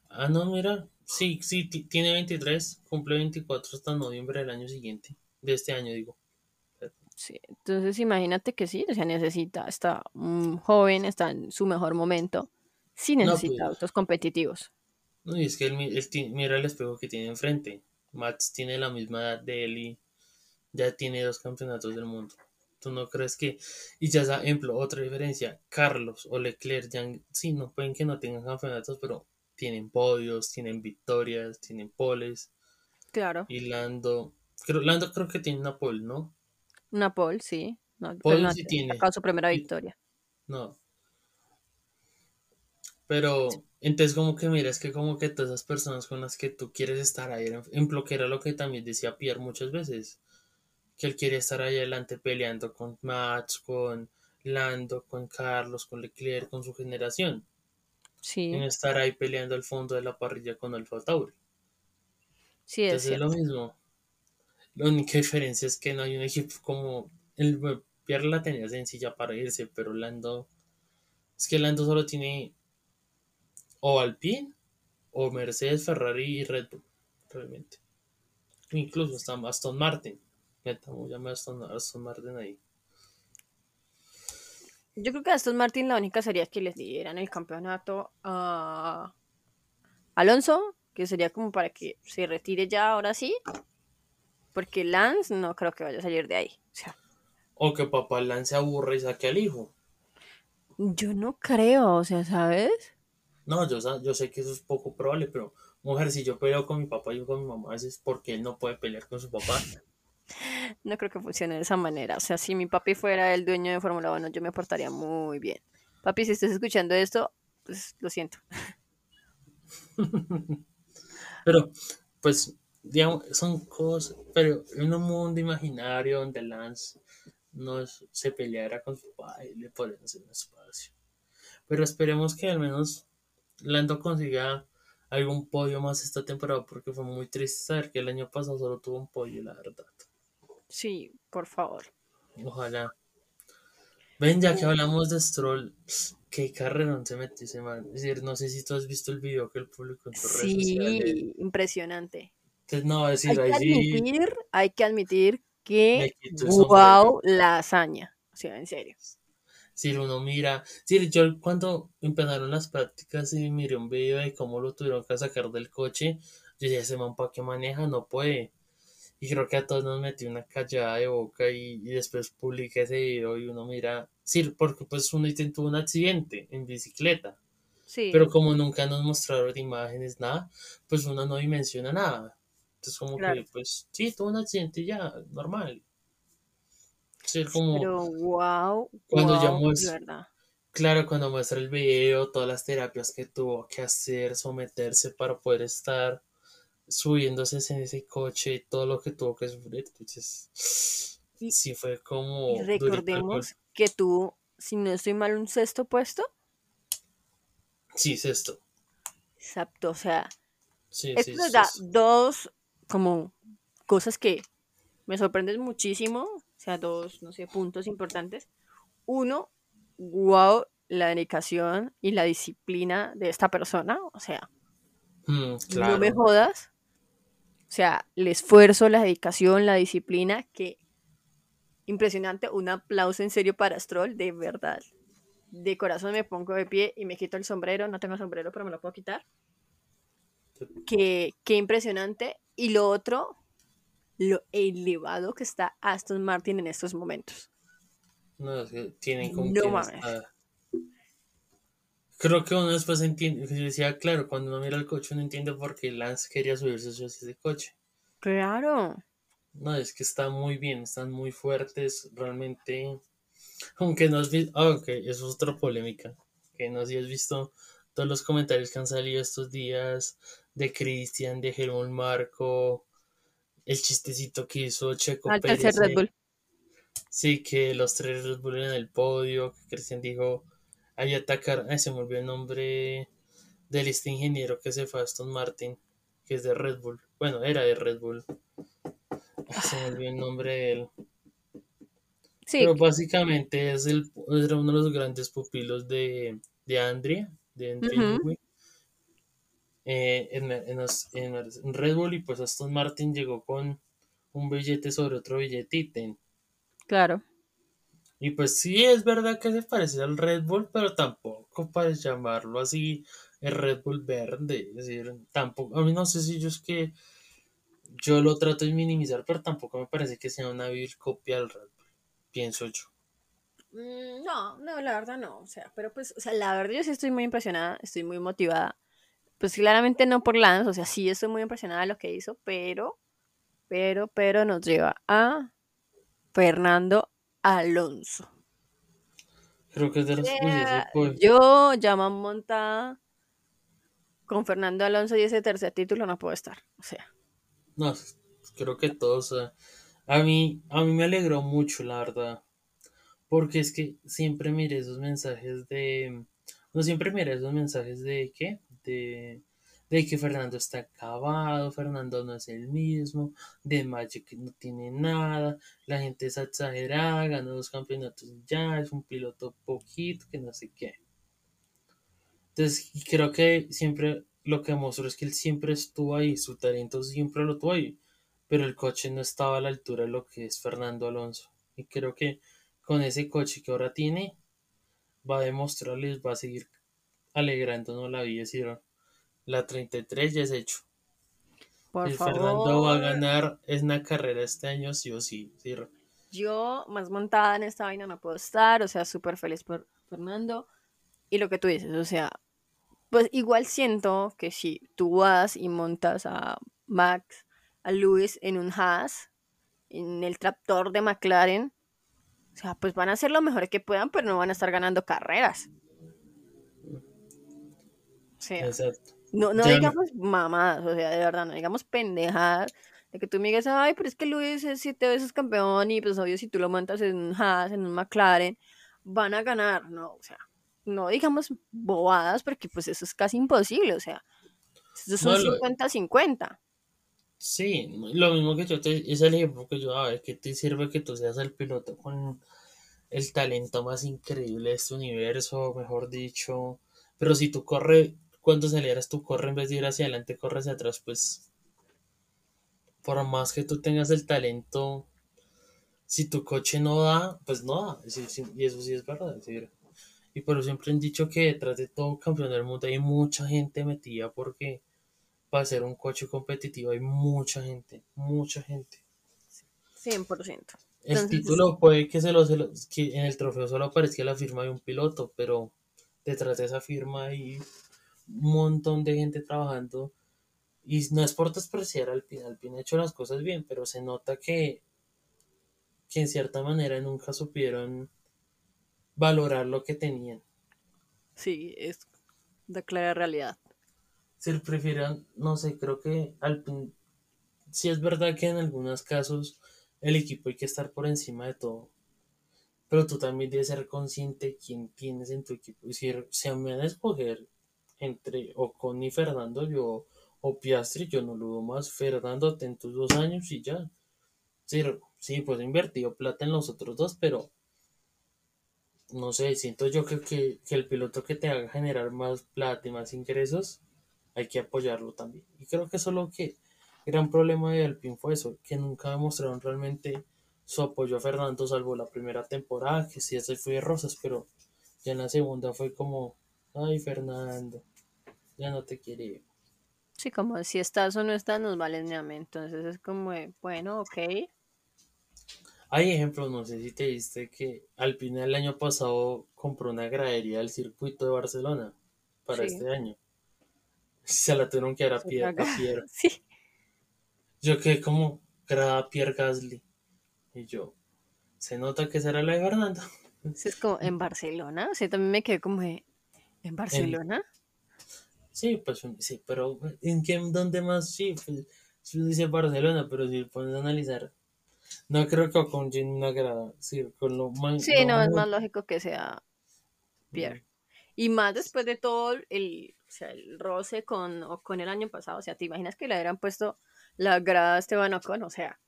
Ah, no, mira. Sí, sí, tiene 23. Cumple 24 hasta noviembre del año siguiente. De este año, digo. Sí, entonces imagínate que sí, o sea, necesita, está joven, está en su mejor momento, sí necesita pues autos competitivos. No, y es que él, mira el espejo que tiene enfrente. Max tiene la misma edad de él y ya tiene dos campeonatos del mundo. ¿Tú no crees que.? Y ya, por ejemplo, otra diferencia: Carlos o Leclerc, ya, sí, no pueden que no tengan campeonatos, pero tienen podios, tienen victorias, tienen poles. Claro. Y Lando. Creo, Lando creo que tiene una pole, ¿no? Una pole, sí. No, no sí tiene. sacado su primera victoria. No. Pero, entonces como que mira, es que como que todas esas personas con las que tú quieres estar ahí, en que era lo que también decía Pierre muchas veces, que él quiere estar ahí adelante peleando con Max, con Lando, con Carlos, con Leclerc, con su generación, Sí, estar ahí peleando al fondo de la parrilla con Alfa Tauri. sí, es Entonces es lo mismo. La única diferencia es que no hay un equipo como el Pierre la tenía sencilla para irse, pero Lando, es que Lando solo tiene o Alpine o Mercedes, Ferrari y Red Bull, realmente. Incluso hasta Aston Martin. Metamos ya Aston, Aston Martin ahí. Yo creo que Aston Martin la única sería que les dieran el campeonato a Alonso, que sería como para que se retire ya ahora sí. Porque Lance no creo que vaya a salir de ahí. O sea, O que papá Lance aburre y saque al hijo. yo no creo, o sea, ¿sabes? No, yo, yo sé que eso es poco probable, pero mujer, si yo peleo con mi papá y con mi mamá, es porque él no puede pelear con su papá. [LAUGHS] No creo que funcione de esa manera. O sea, si mi papi fuera el dueño de Fórmula 1, yo me portaría muy bien. Papi, si estás escuchando esto, pues lo siento. [LAUGHS] Pero, pues, digamos, son cosas, pero en un mundo imaginario donde Lance no se peleara con su y le hacer un espacio. Pero esperemos que al menos Lando consiga algún podio más esta temporada, porque fue muy triste saber que el año pasado solo tuvo un podio, la verdad. Sí, por favor. Ojalá. Ven, ya que hablamos de Stroll, qué carrerón se metió ese man. Es decir, no sé si tú has visto el video que él publicó en sus redes sociales. Sí, impresionante. Entonces, no a Hay decir, que ahí sí, admitir, hay que admitir que wow la hazaña. O sea, en serio. Si uno mira, si yo cuando empezaron las prácticas y miré un video de cómo lo tuvieron que sacar del coche, yo dije, ese man para qué maneja, no puede. Y creo que a todos nos metió una callada de boca y, y después publiqué ese video y uno mira, sí, porque pues uno tuvo un accidente en bicicleta, Sí. pero como nunca nos mostraron imágenes, nada, pues uno no dimensiona nada. Entonces como Claro. que, pues sí, tuvo un accidente y ya, normal. Sí, como... Pero wow, Cuando ya wow, muest- de verdad. Claro, cuando muestra el video, todas las terapias que tuvo que hacer, someterse para poder estar subiéndose en ese coche, todo lo que tuvo que sufrir, entonces Y- sí fue como Y recordemos que tuvo, si no estoy mal, un sexto puesto. Sí, es esto. Exacto, o sea, Sí, esto sí, nos sí, da sí. dos como cosas que me sorprenden muchísimo, o sea, dos, no sé, puntos importantes. Uno, wow, la dedicación y la disciplina de esta persona, o sea, Mm, no me claro. jodas. O sea, el esfuerzo, la dedicación, la disciplina, que impresionante. Un aplauso en serio para Stroll, de verdad. De corazón me pongo de pie y me quito el sombrero. No tengo sombrero, pero me lo puedo quitar. Qué, qué impresionante. Y lo otro, lo elevado que está Aston Martin en estos momentos. No, es que tienen con No mames. Creo que uno después entiende, yo decía, claro, cuando uno mira el coche uno entiende por qué Lance quería subirse a ese coche. Claro. No, es que están muy bien, están muy fuertes, realmente. Aunque no has visto, ah, ok, eso es otra polémica. Que no sé si has visto todos los comentarios que han salido estos días de Cristian, de Helmut Marco, el chistecito que hizo Checo Al tercer Pérez. Red eh, Bull. Sí, que los tres Red Bull en el podio, que Cristian dijo, ahí atacar, ay, se me olvidó el nombre del este ingeniero que se fue a Aston Martin, que es de Red Bull. Bueno, era de Red Bull. Ay, se me olvidó el nombre de él. Sí, Pero básicamente es el, era uno de los grandes pupilos de, de Andrea, de Andrea eh, en, en los- en Red Bull y pues Aston Martin llegó con un billete sobre otro billete ítem. claro. Y pues sí, es verdad que se parece al Red Bull, pero tampoco para llamarlo así el Red Bull verde. Es decir, tampoco, a mí no sé si yo es que yo lo trato de minimizar, pero tampoco me parece que sea una vil copia del Red Bull, pienso yo. Mm, no, no, la verdad no. O sea, pero pues, o sea, la verdad yo sí estoy muy impresionada, estoy muy motivada. Pues claramente no por Lance, o sea, sí estoy muy impresionada de lo que hizo, pero, pero, pero nos lleva a Fernando Alonso. Creo que es de los yeah, pues. Yo, llama montada con Fernando Alonso y ese tercer título no puedo estar. O sea. No, creo que todos. a mí, a mí me alegró mucho, la verdad. Porque es que siempre miré esos mensajes de. No siempre miré esos mensajes de qué? De, de que Fernando está acabado, Fernando no es el mismo, de Magic no tiene nada, la gente es exagerada, ganó dos campeonatos ya, es un piloto poquito, que no sé qué. Entonces, creo que siempre lo que mostró es que él siempre estuvo ahí, su talento siempre lo tuvo ahí, pero el coche no estaba a la altura de lo que es Fernando Alonso. Y creo que con ese coche que ahora tiene, va a demostrarles, va a seguir alegrándonos la vida. Decir, la 33 ya es hecho. Por favor. Fernando va a ganar es una carrera este año, sí o sí. Yo, más montada en esta vaina, no puedo estar. O sea, súper feliz por Fernando. Y lo que tú dices, o sea, pues igual siento que si tú vas y montas a Max, a Luis en un Haas, en el tractor de McLaren, o sea, pues van a hacer lo mejor que puedan, pero no van a estar ganando carreras. Sí. Exacto. No, no digamos mamadas, o sea, de verdad, no digamos pendejadas. De que tú me digas, ay, pero es que Luis es siete veces campeón y pues obvio si tú lo montas en un Haas, en un McLaren, van a ganar, ¿no? O sea, no digamos bobadas porque pues eso es casi imposible, o sea, eso son 50-50. Sí, lo mismo que yo te, es el ejemplo que yo, a ver, ¿qué te sirve que tú seas el piloto con el talento más increíble de este universo, mejor dicho? Pero si tú corres, cuando aceleras, tú corres en vez de ir hacia adelante, corres hacia atrás, pues por más que tú tengas el talento, si tu coche no da, pues no da, y eso sí es verdad, y por eso siempre han dicho que detrás de todo campeón del mundo hay mucha gente metida porque para ser un coche competitivo hay mucha gente, mucha gente. 100%. El título puede que, se lo, que en el trofeo solo aparezca la firma de un piloto, pero detrás de esa firma hay un montón de gente trabajando. Y no es por despreciar al Alpine, Alpine ha hecho las cosas bien, pero se nota que, que en cierta manera nunca supieron valorar lo que tenían. Sí, es de clara realidad si prefieran, no sé, creo que al sí es verdad que en algunos casos el equipo hay que estar por encima de todo, pero tú también debes ser consciente de quién tienes en tu equipo. Y si se me van a escoger entre Ocon y Fernando, yo o Piastri, yo no lo dudo más. Fernando, ten tus dos años y ya. Sí, sí, pues he invertido plata en los otros dos, pero no sé, siento yo que, que, el piloto que te haga generar más plata y más ingresos hay que apoyarlo también. Y creo que eso es lo que gran problema de Alpine fue eso, que nunca demostraron realmente su apoyo a Fernando, salvo la primera temporada, que sí, ese fue de rosas, pero ya en la segunda fue como, ay Fernando, ya no te quiere. Sí, como si estás o no estás, nos vale ni Entonces es como, bueno, ok. Hay ejemplos, no sé si te diste que Alpine el año pasado compró una gradería del circuito de Barcelona para este año se la tuvieron que dar a Pierre. [LAUGHS] Sí. Yo quedé como, era Pierre Gasly. Y yo, se nota que será la de Fernando. es como, ¿en Barcelona? O sea, también me quedé como, ¿en Barcelona? Sí, pues sí, pero ¿en qué, dónde más? Sí, pues, si uno dice Barcelona, pero si pones a analizar, no creo que con Jim no agrada. Sí, con lo más, sí no, es más lógico que sea Pierre. Y más después de todo el, o sea, el roce con, con el año pasado. O sea, ¿te imaginas que le hubieran puesto la grada a Esteban Ocon? O sea,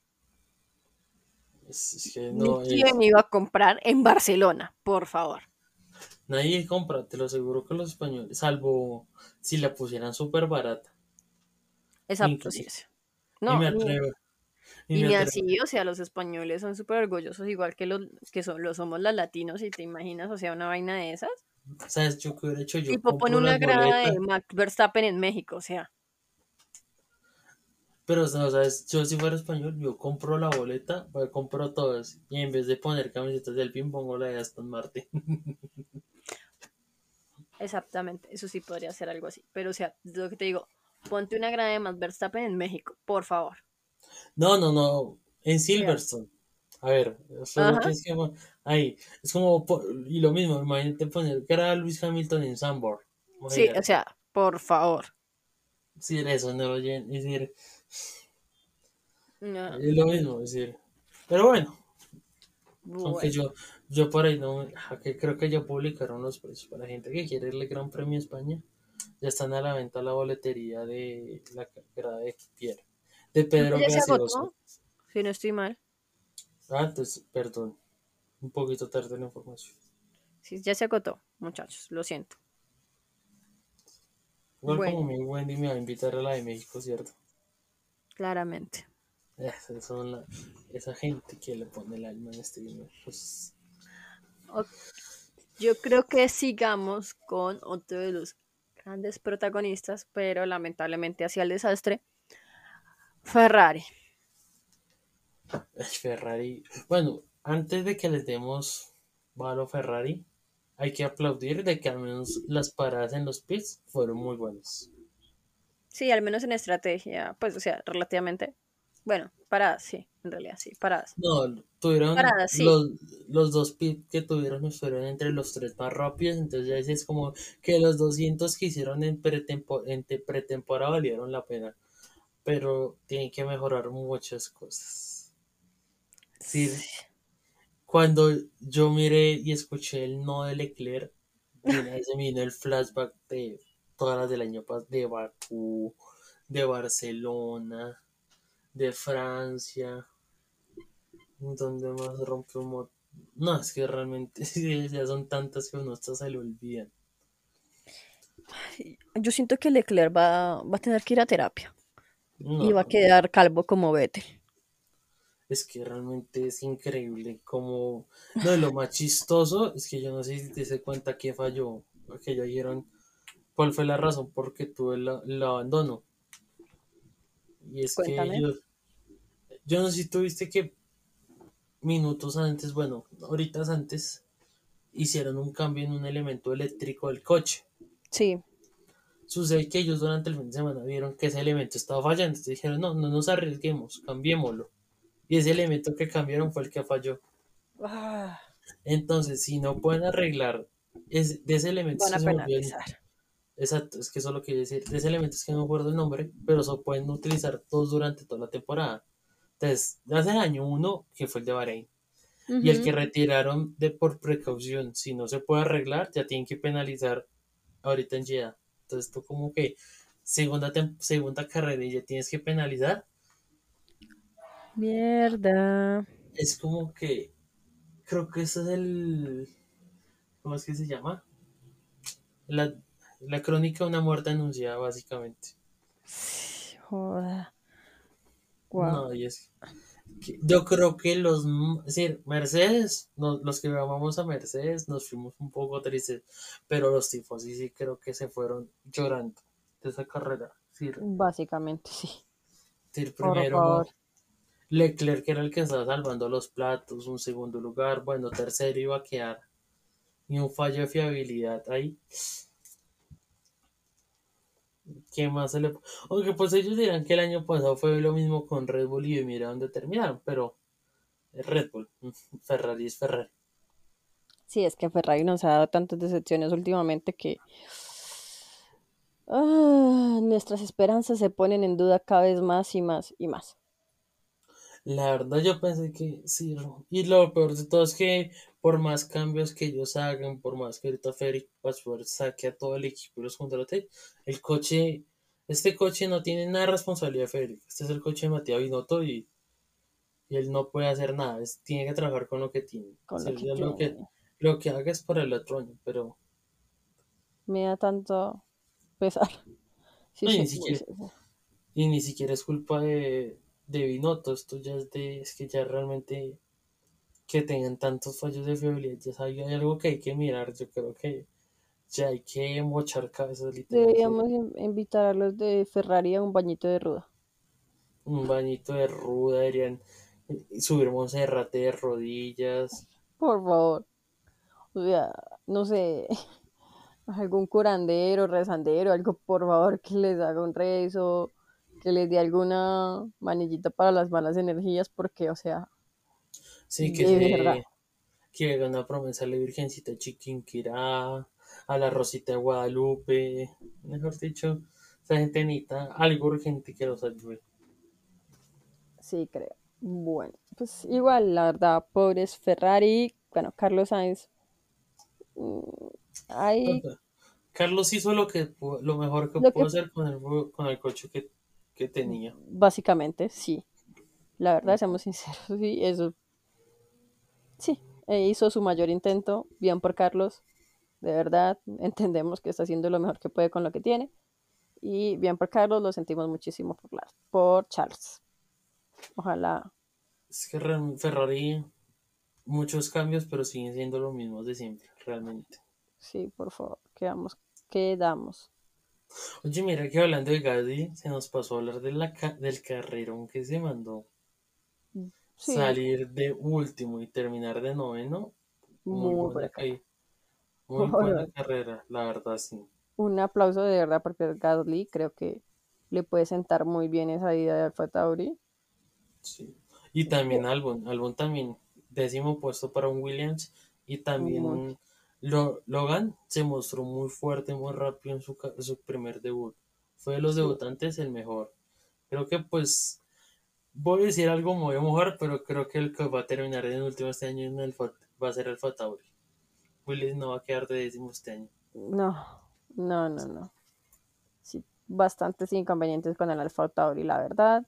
¿quién iba a comprar en Barcelona? Por favor. Nadie compra, te lo aseguro que los españoles, salvo si la pusieran súper barata. Exacto, sí. No, me atrevo. Y, ni así, o sea, los españoles son súper orgullosos, igual que, los, que son, lo somos los latinos, y te imaginas, o sea, una vaina de esas. ¿Sabes yo qué hubiera hecho? Yo Tipo, pone una grada de Max Verstappen en México, o sea. Pero, no, ¿sabes? Yo si fuera español, yo compro la boleta, pues, compro todas. Y en vez de poner camisetas del PIN, pongo la de Aston Martin. [LAUGHS] Exactamente, eso sí podría ser algo así. Pero, o sea, lo que te digo, ponte una grada de Max Verstappen en México, por favor. No, no, no. En Silverstone. A ver, es que ahí. Es como, y lo mismo, imagínate poner que era Luis Hamilton en Sambor. Sí, o sea, por favor. Sí, eso no lo llenan. Es decir, No, es lo mismo, es decir. Pero bueno, bueno. aunque yo, yo por ahí no, que creo que ya publicaron los precios para la gente que quiere el Gran Premio España. Ya están a la venta la boletería de la grada de Pierre. De Pedro ¿Ya se Gaseoso. agotó? Si no estoy mal. Ah, entonces, perdón. Un poquito tarde la información. Sí, ya se agotó, muchachos, lo siento. Igual Bueno. como mi Wendy me va a invitar a la de México, ¿cierto? Claramente. Esas son la- esa gente que le pone el alma en este video. Pues, Yo creo que sigamos con otro de los grandes protagonistas, pero lamentablemente hacia el desastre. Ferrari. Ferrari. Bueno, antes de que les demos balo a Ferrari, hay que aplaudir de que al menos las paradas en los pits fueron muy buenas. Sí, al menos en estrategia, pues, o sea, relativamente. Bueno, paradas, sí, en realidad, sí, paradas. No, tuvieron Paradas, sí. los, los dos pits que tuvieron estuvieron entre los tres más rápidos, entonces es como que los 200 que hicieron en, pretempo- en te- pretemporada valieron la pena, pero tienen que mejorar muchas cosas. Sí, cuando yo miré y escuché el no de Leclerc, se me vino el flashback de todas las del año pasado, de Bakú, de Barcelona, de Francia, donde más rompió un motor. No, es que realmente [LAUGHS] ya son tantas que uno hasta se le olvidan. Yo siento que Leclerc va, va a tener que ir a terapia No, y va a quedar calvo como Vettel. es que realmente es increíble como... No, lo más chistoso es que yo no sé si te diste cuenta que falló, porque ya dijeron cuál fue la razón por qué tuve el, el abandono. Y es Cuéntame. que yo, yo no sé si tuviste que minutos antes, bueno, horitas antes, hicieron un cambio en un elemento eléctrico del coche. Sí, Sucede que ellos durante el fin de semana vieron que ese elemento estaba fallando, entonces dijeron, no, no nos arriesguemos, cambiémoslo. Y ese elemento que cambiaron fue el que falló. Entonces, si no pueden arreglar de ese elemento, van a se penalizar. Exacto, es que eso es lo que quiero decir. De ese elemento es que no acuerdo el nombre, pero eso pueden utilizar todos durante toda la temporada. Entonces, hace el año uno, que fue el de Bahrein, y el que retiraron de por precaución, si no se puede arreglar, ya tienen que penalizar ahorita en Jeddah. Entonces, tú como que segunda, segunda carrera y ya tienes que penalizar, Mierda. es como que creo que ese es el ¿cómo es que se llama? La, la crónica de una muerte anunciada básicamente. Joda. Guau. No, y es que yo creo que los es decir, Mercedes, no- los que amamos a Mercedes nos fuimos un poco tristes, pero los tifos sí sí creo que se fueron llorando de esa carrera. Decir, Básicamente, sí. Por favor. Leclerc era el que estaba salvando los platos, un segundo lugar, bueno, tercero iba a quedar. Y un fallo de fiabilidad ahí. ¿Qué más se le.? Aunque pues ellos dirán que el año pasado fue lo mismo con Red Bull y mira dónde terminaron, pero Red Bull, [LAUGHS] Ferrari es Ferrari. Sí, es que Ferrari nos ha dado tantas decepciones últimamente que ah, nuestras esperanzas se ponen en duda cada vez más y más y más. La verdad yo pensé que sí, y lo peor de todo es que por más cambios que ellos hagan, por más que ahorita Federico Pascual saque a todo el equipo y los contrate, el coche, este coche no tiene nada de responsabilidad de Federico, este es el coche de Matías Binotto y, y él no puede hacer nada, es- tiene que trabajar con lo que tiene. Con O lo que lo que, tiene. lo que haga es para el otro año, pero Me da tanto pesar. [LAUGHS] Sí, No, y sí, ni sí, siquiera- sí, sí. y ni siquiera es culpa de, de Binotto, esto ya es de, es que ya realmente que tengan tantos fallos de fiabilidad, ya sabía, hay algo que hay que mirar, yo creo que Ya hay que mochar cabezas literalmente. Deberíamos in- invitar a los de Ferrari a un bañito de ruda. Un bañito de ruda, deberían eh, subir Monserrate de rodillas. Por favor. O sea, no sé, [LAUGHS] algún curandero, rezandero, algo, por favor, que les haga un rezo, que les dé alguna manillita para las malas energías, porque, o sea, Sí, que de verdad. que haga una promesa a la Virgencita Chiquinquirá, a la Rosita de Guadalupe. Mejor dicho, esa gente necesita algo urgente que los ayude. Sí, creo. Bueno, pues igual, la verdad, pobres Ferrari, bueno, Carlos Sainz, mm, ahí Carlos hizo lo que lo mejor que Lo pudo que- hacer con el, con el coche que, que tenía. básicamente, sí. La verdad, seamos sinceros, [LAUGHS] sí, eso. Sí, e hizo su mayor intento, bien por Carlos, de verdad, [LAUGHS] entendemos que está haciendo lo mejor que puede con lo que tiene, y bien por Carlos, lo sentimos muchísimo por, la- por Charles. Ojalá, Es que Ferrari, muchos cambios, pero siguen siendo lo mismo de siempre, realmente. sí, por favor, quedamos, quedamos. Oye, mira que hablando de Gasly, se nos pasó a hablar de la ca- del carrerón que se mandó. Sí, Salir de último y terminar de noveno, muy, muy buena Muy [LAUGHS] carrera, la verdad, sí. un aplauso de verdad porque Gasly creo que le puede sentar muy bien esa idea de Alfa Tauri. sí. Y también Albon, Albon también, décimo puesto para un Williams. Y también. Lo- Logan se mostró muy fuerte, muy rápido en su, su primer debut. Fue de los Sí. debutantes el mejor. Creo que pues, voy a decir algo muy mejor, pero creo que el que va a terminar en el último este año en el, va a ser Alfa Tauri. Williams no va a quedar de décimo este año. No, no, no, no. Sí, bastantes inconvenientes con el Alfa Tauri, la verdad.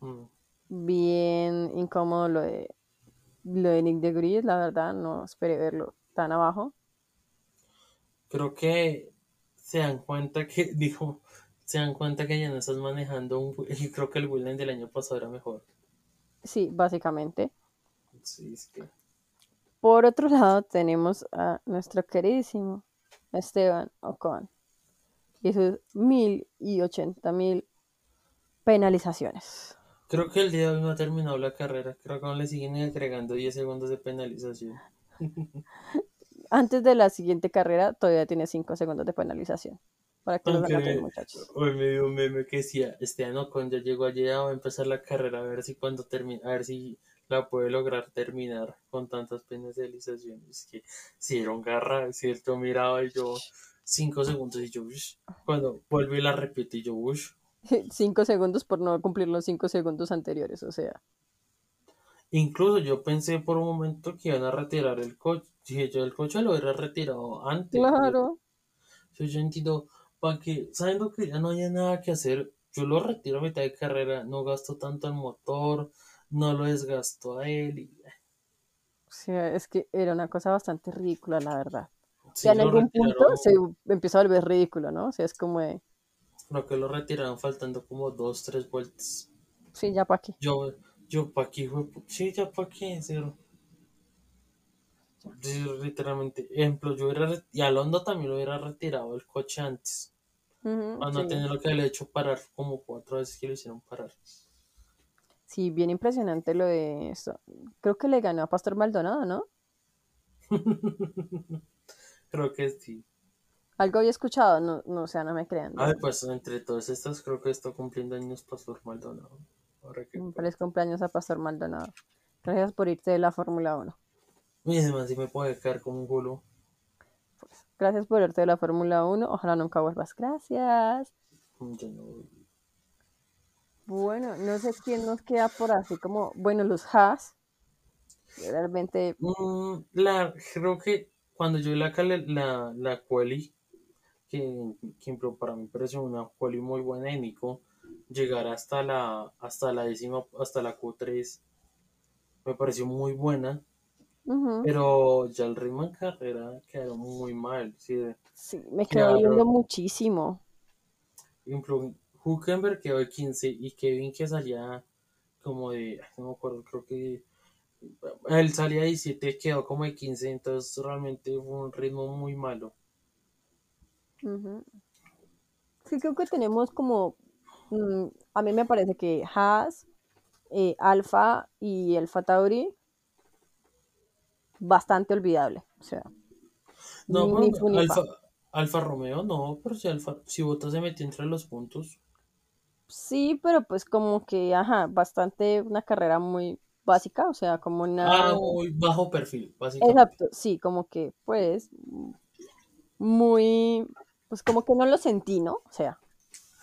Mm. Bien incómodo lo de lo de Nick de Gris, la verdad, no esperé verlo tan abajo. Creo que se dan cuenta que, [LAUGHS] dijo, se dan cuenta que ya no estás manejando un, [LAUGHS] y creo que el Williams del año pasado era mejor. Sí, básicamente. Sí, es que Por otro lado, tenemos a nuestro queridísimo Esteban Ocon y sus mil y ochenta mil penalizaciones. Creo que el día de hoy no ha terminado la carrera. Creo que aún le siguen agregando 10 segundos de penalización. [LAUGHS] Antes de la siguiente carrera, todavía tiene 5 segundos de penalización. Para que los Aunque anoten, me- muchachos. hoy me dio un meme que decía, Esteban Ocon ya llegó allá, va a empezar la carrera, a ver si cuando termine, a ver si la puede lograr terminar con tantas penalizaciones. Que un garra, si él yo miraba y yo 5 segundos y yo, "Ush". cuando vuelve y la repite y yo, "Ush". [LAUGHS] 5 segundos por no cumplir los 5 segundos anteriores, o sea. Incluso yo pensé por un momento que iban a retirar el coche. Dije yo, el coche lo hubiera retirado antes. Claro. Yo, yo entiendo, para que, sabiendo que ya no haya nada que hacer, yo lo retiro a mitad de carrera, no gasto tanto el motor, no lo desgasto a él. Y, sea, es que era una cosa bastante ridícula, la verdad. O sí, sea, en lo algún punto se empieza a volver ridículo, ¿no? O sea, es como de, creo que lo retiraron faltando como dos, tres vueltas. sí, ya para aquí. Yo, yo, ¿pa' qué, Sí, ya, ¿pa' qué? Cero. Literalmente. Ejemplo, yo hubiera, y a Londo también lo hubiera retirado el coche antes. Ujú, Para no sí. tener lo que le he hecho parar como cuatro veces que lo hicieron parar. Sí, bien impresionante lo de esto. Creo que le ganó a Pastor Maldonado, ¿no? [LAUGHS] Creo que sí. Algo había escuchado, no, no, o sea, no me crean. Ay, verdad. pues entre todas estas creo que está cumpliendo años Pastor Maldonado. Ahora que... Un feliz cumpleaños a Pastor Maldonado. Gracias por irte de la Fórmula 1. Man sí me puede caer como un culo. Gracias por irte de la Fórmula 1. Ojalá nunca vuelvas. Gracias. Yo no- Bueno, no sé quién nos queda por así como, bueno, los Haas. Realmente, Mm, la, creo que cuando yo la, la, la quali, que, que para mí pareció una quali muy buena de Nico, llegar hasta la, hasta la décima, hasta la Q3, me pareció muy buena, pero ya el ritmo en carrera quedó muy mal. ¿sí? sí, me quedó viendo muchísimo. Huckenberg quedó de 15 y Kevin que salía como de, no me acuerdo, creo que él salía de 17, quedó como de 15, entonces realmente fue un ritmo muy malo. Sí, creo que tenemos como, mm, a mí me parece que Haas, eh, Alfa y Alfa Tauri, bastante olvidable. O sea, No, ni, pero ni. Alfa, Alfa Romeo no, pero si Alfa, si Bottas se metió entre los puntos. Sí, pero pues como que, ajá, bastante una carrera muy básica, o sea, como Ah, nada. muy bajo perfil, básicamente. Exacto, sí, como que pues muy, pues como que no lo sentí, ¿no? O sea,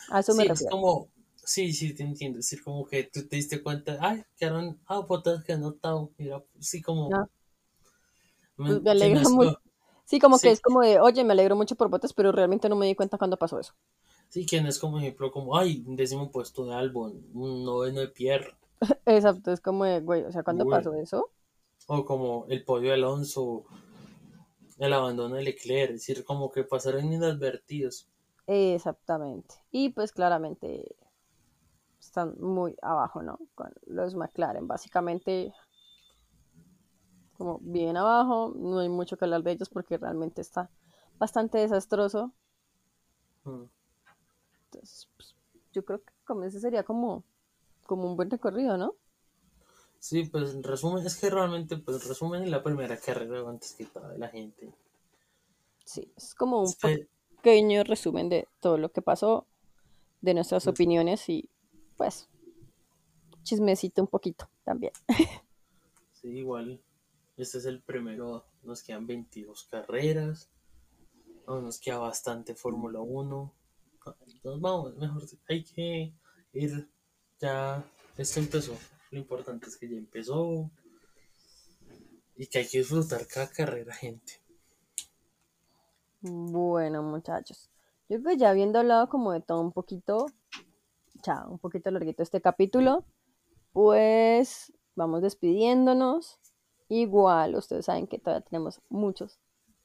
a eso me Sí, es refiero. como, sí, sí, te entiendo. Es decir, como que tú te diste cuenta, ay, quedaron, ah, Bottas que anotado. Mira, sí, como, Ah, me- pues me alegra mucho. Sí, como que es como de, oye, me alegro mucho por botes, pero realmente no me di cuenta cuando pasó eso. sí, que no es como ejemplo, como, ay, un décimo puesto de Albon, un noveno de Pierre, [LAUGHS] Exacto, es como de, güey, o sea, cuando pasó eso, o como el podio de Alonso, el abandono de Leclerc, es decir, como que pasaron inadvertidos. exactamente. Y pues claramente están muy abajo, ¿no? Con los McLaren, básicamente como bien abajo, no hay mucho que hablar de ellos porque realmente está bastante desastroso. Mm. Entonces, pues, yo creo que como ese sería como, como un buen recorrido, ¿no? Sí, pues en resumen, es que realmente, pues en resumen, es la primera carrera antes que toda de la gente. Sí, es como un pequeño resumen de todo lo que pasó, de nuestras opiniones y pues chismecito un poquito también. [LAUGHS] Sí, igual. Este es el primero. Nos quedan 22 carreras. Nos queda bastante Fórmula 1. Entonces vamos, mejor hay que ir ya. Esto empezó. Lo importante es que ya empezó. Y que hay que disfrutar cada carrera, gente. Bueno, muchachos, yo creo que ya habiendo hablado como de todo un poquito, ya un poquito larguito este capítulo, pues vamos despidiéndonos. Igual, ustedes saben que todavía tenemos muchos,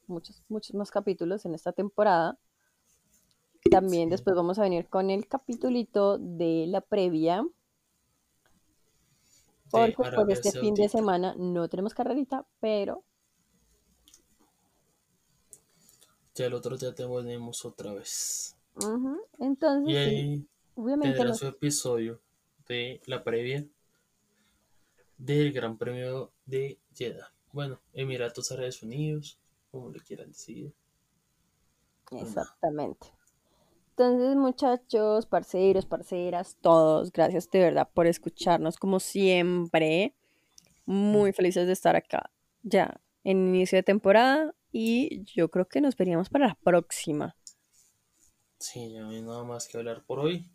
muchos, muchos más capítulos en esta temporada. También Sí. después vamos a venir con el capitulito de la previa, porque por Arabia este fin de semana no tenemos carrerita, pero Ya el otro día tenemos otra vez. ujú, Y entonces sí, ahí obviamente tendrá su episodio de la previa del Gran Premio de Jeddah. Bueno, Emiratos Árabes Unidos, como le quieran decir. Exactamente. Entonces, muchachos, parceros, parceras, todos, gracias de verdad por escucharnos como siempre. Muy felices de estar acá ya en inicio de temporada y yo creo que nos veríamos para la próxima. Sí, ya no hay nada más que hablar por hoy.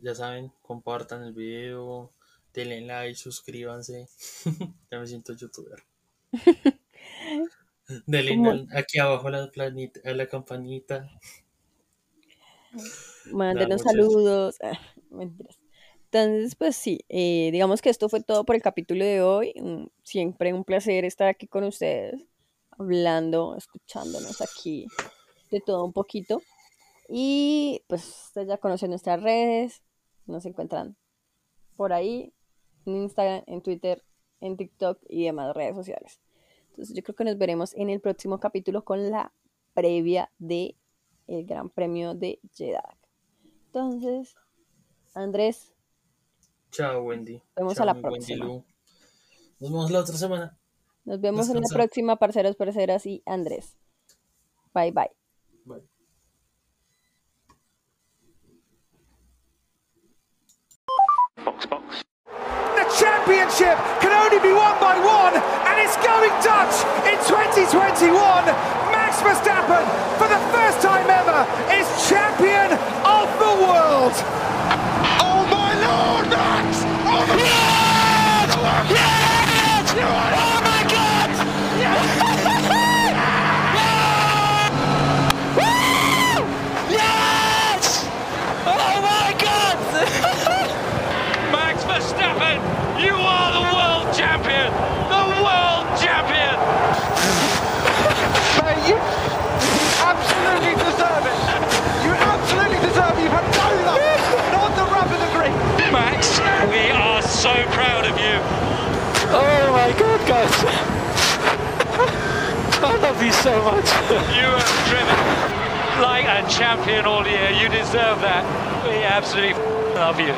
Ya saben, compartan el video, denle like, suscríbanse. [LAUGHS] ya me siento youtuber. [LAUGHS] Denle aquí abajo a la, planita, la campanita. Mándenos saludos. Ah, mentiras. Entonces, pues sí, eh, digamos que esto fue todo por el capítulo de hoy. Siempre un placer estar aquí con ustedes, hablando, escuchándonos aquí de todo un poquito. Y pues ustedes ya conocen nuestras redes, nos encuentran por ahí, en Instagram, en Twitter, en TikTok y demás redes sociales. Entonces yo creo que nos veremos en el próximo capítulo con la previa de el Gran Premio de Jeddah. Entonces, Andrés, Chao, Wendy. Vemos Chao, a la Wendy próxima. Nos vemos la otra semana. nos vemos en la próxima, parceros, parceras y Andrés. Bye. Bye. Championship can only be won by one, and it's going Dutch in 2021. Max Verstappen, for the first time ever, is champion of the world. Oh my lord, Max! Oh my oh, yes! Yes! Mate, you absolutely deserve it. You absolutely deserve it. You've had no luck. Not the rub of the green. Max, we are so proud of you. Oh my god, guys! I love you so much. You have driven like a champion all year. You deserve that. We absolutely love you.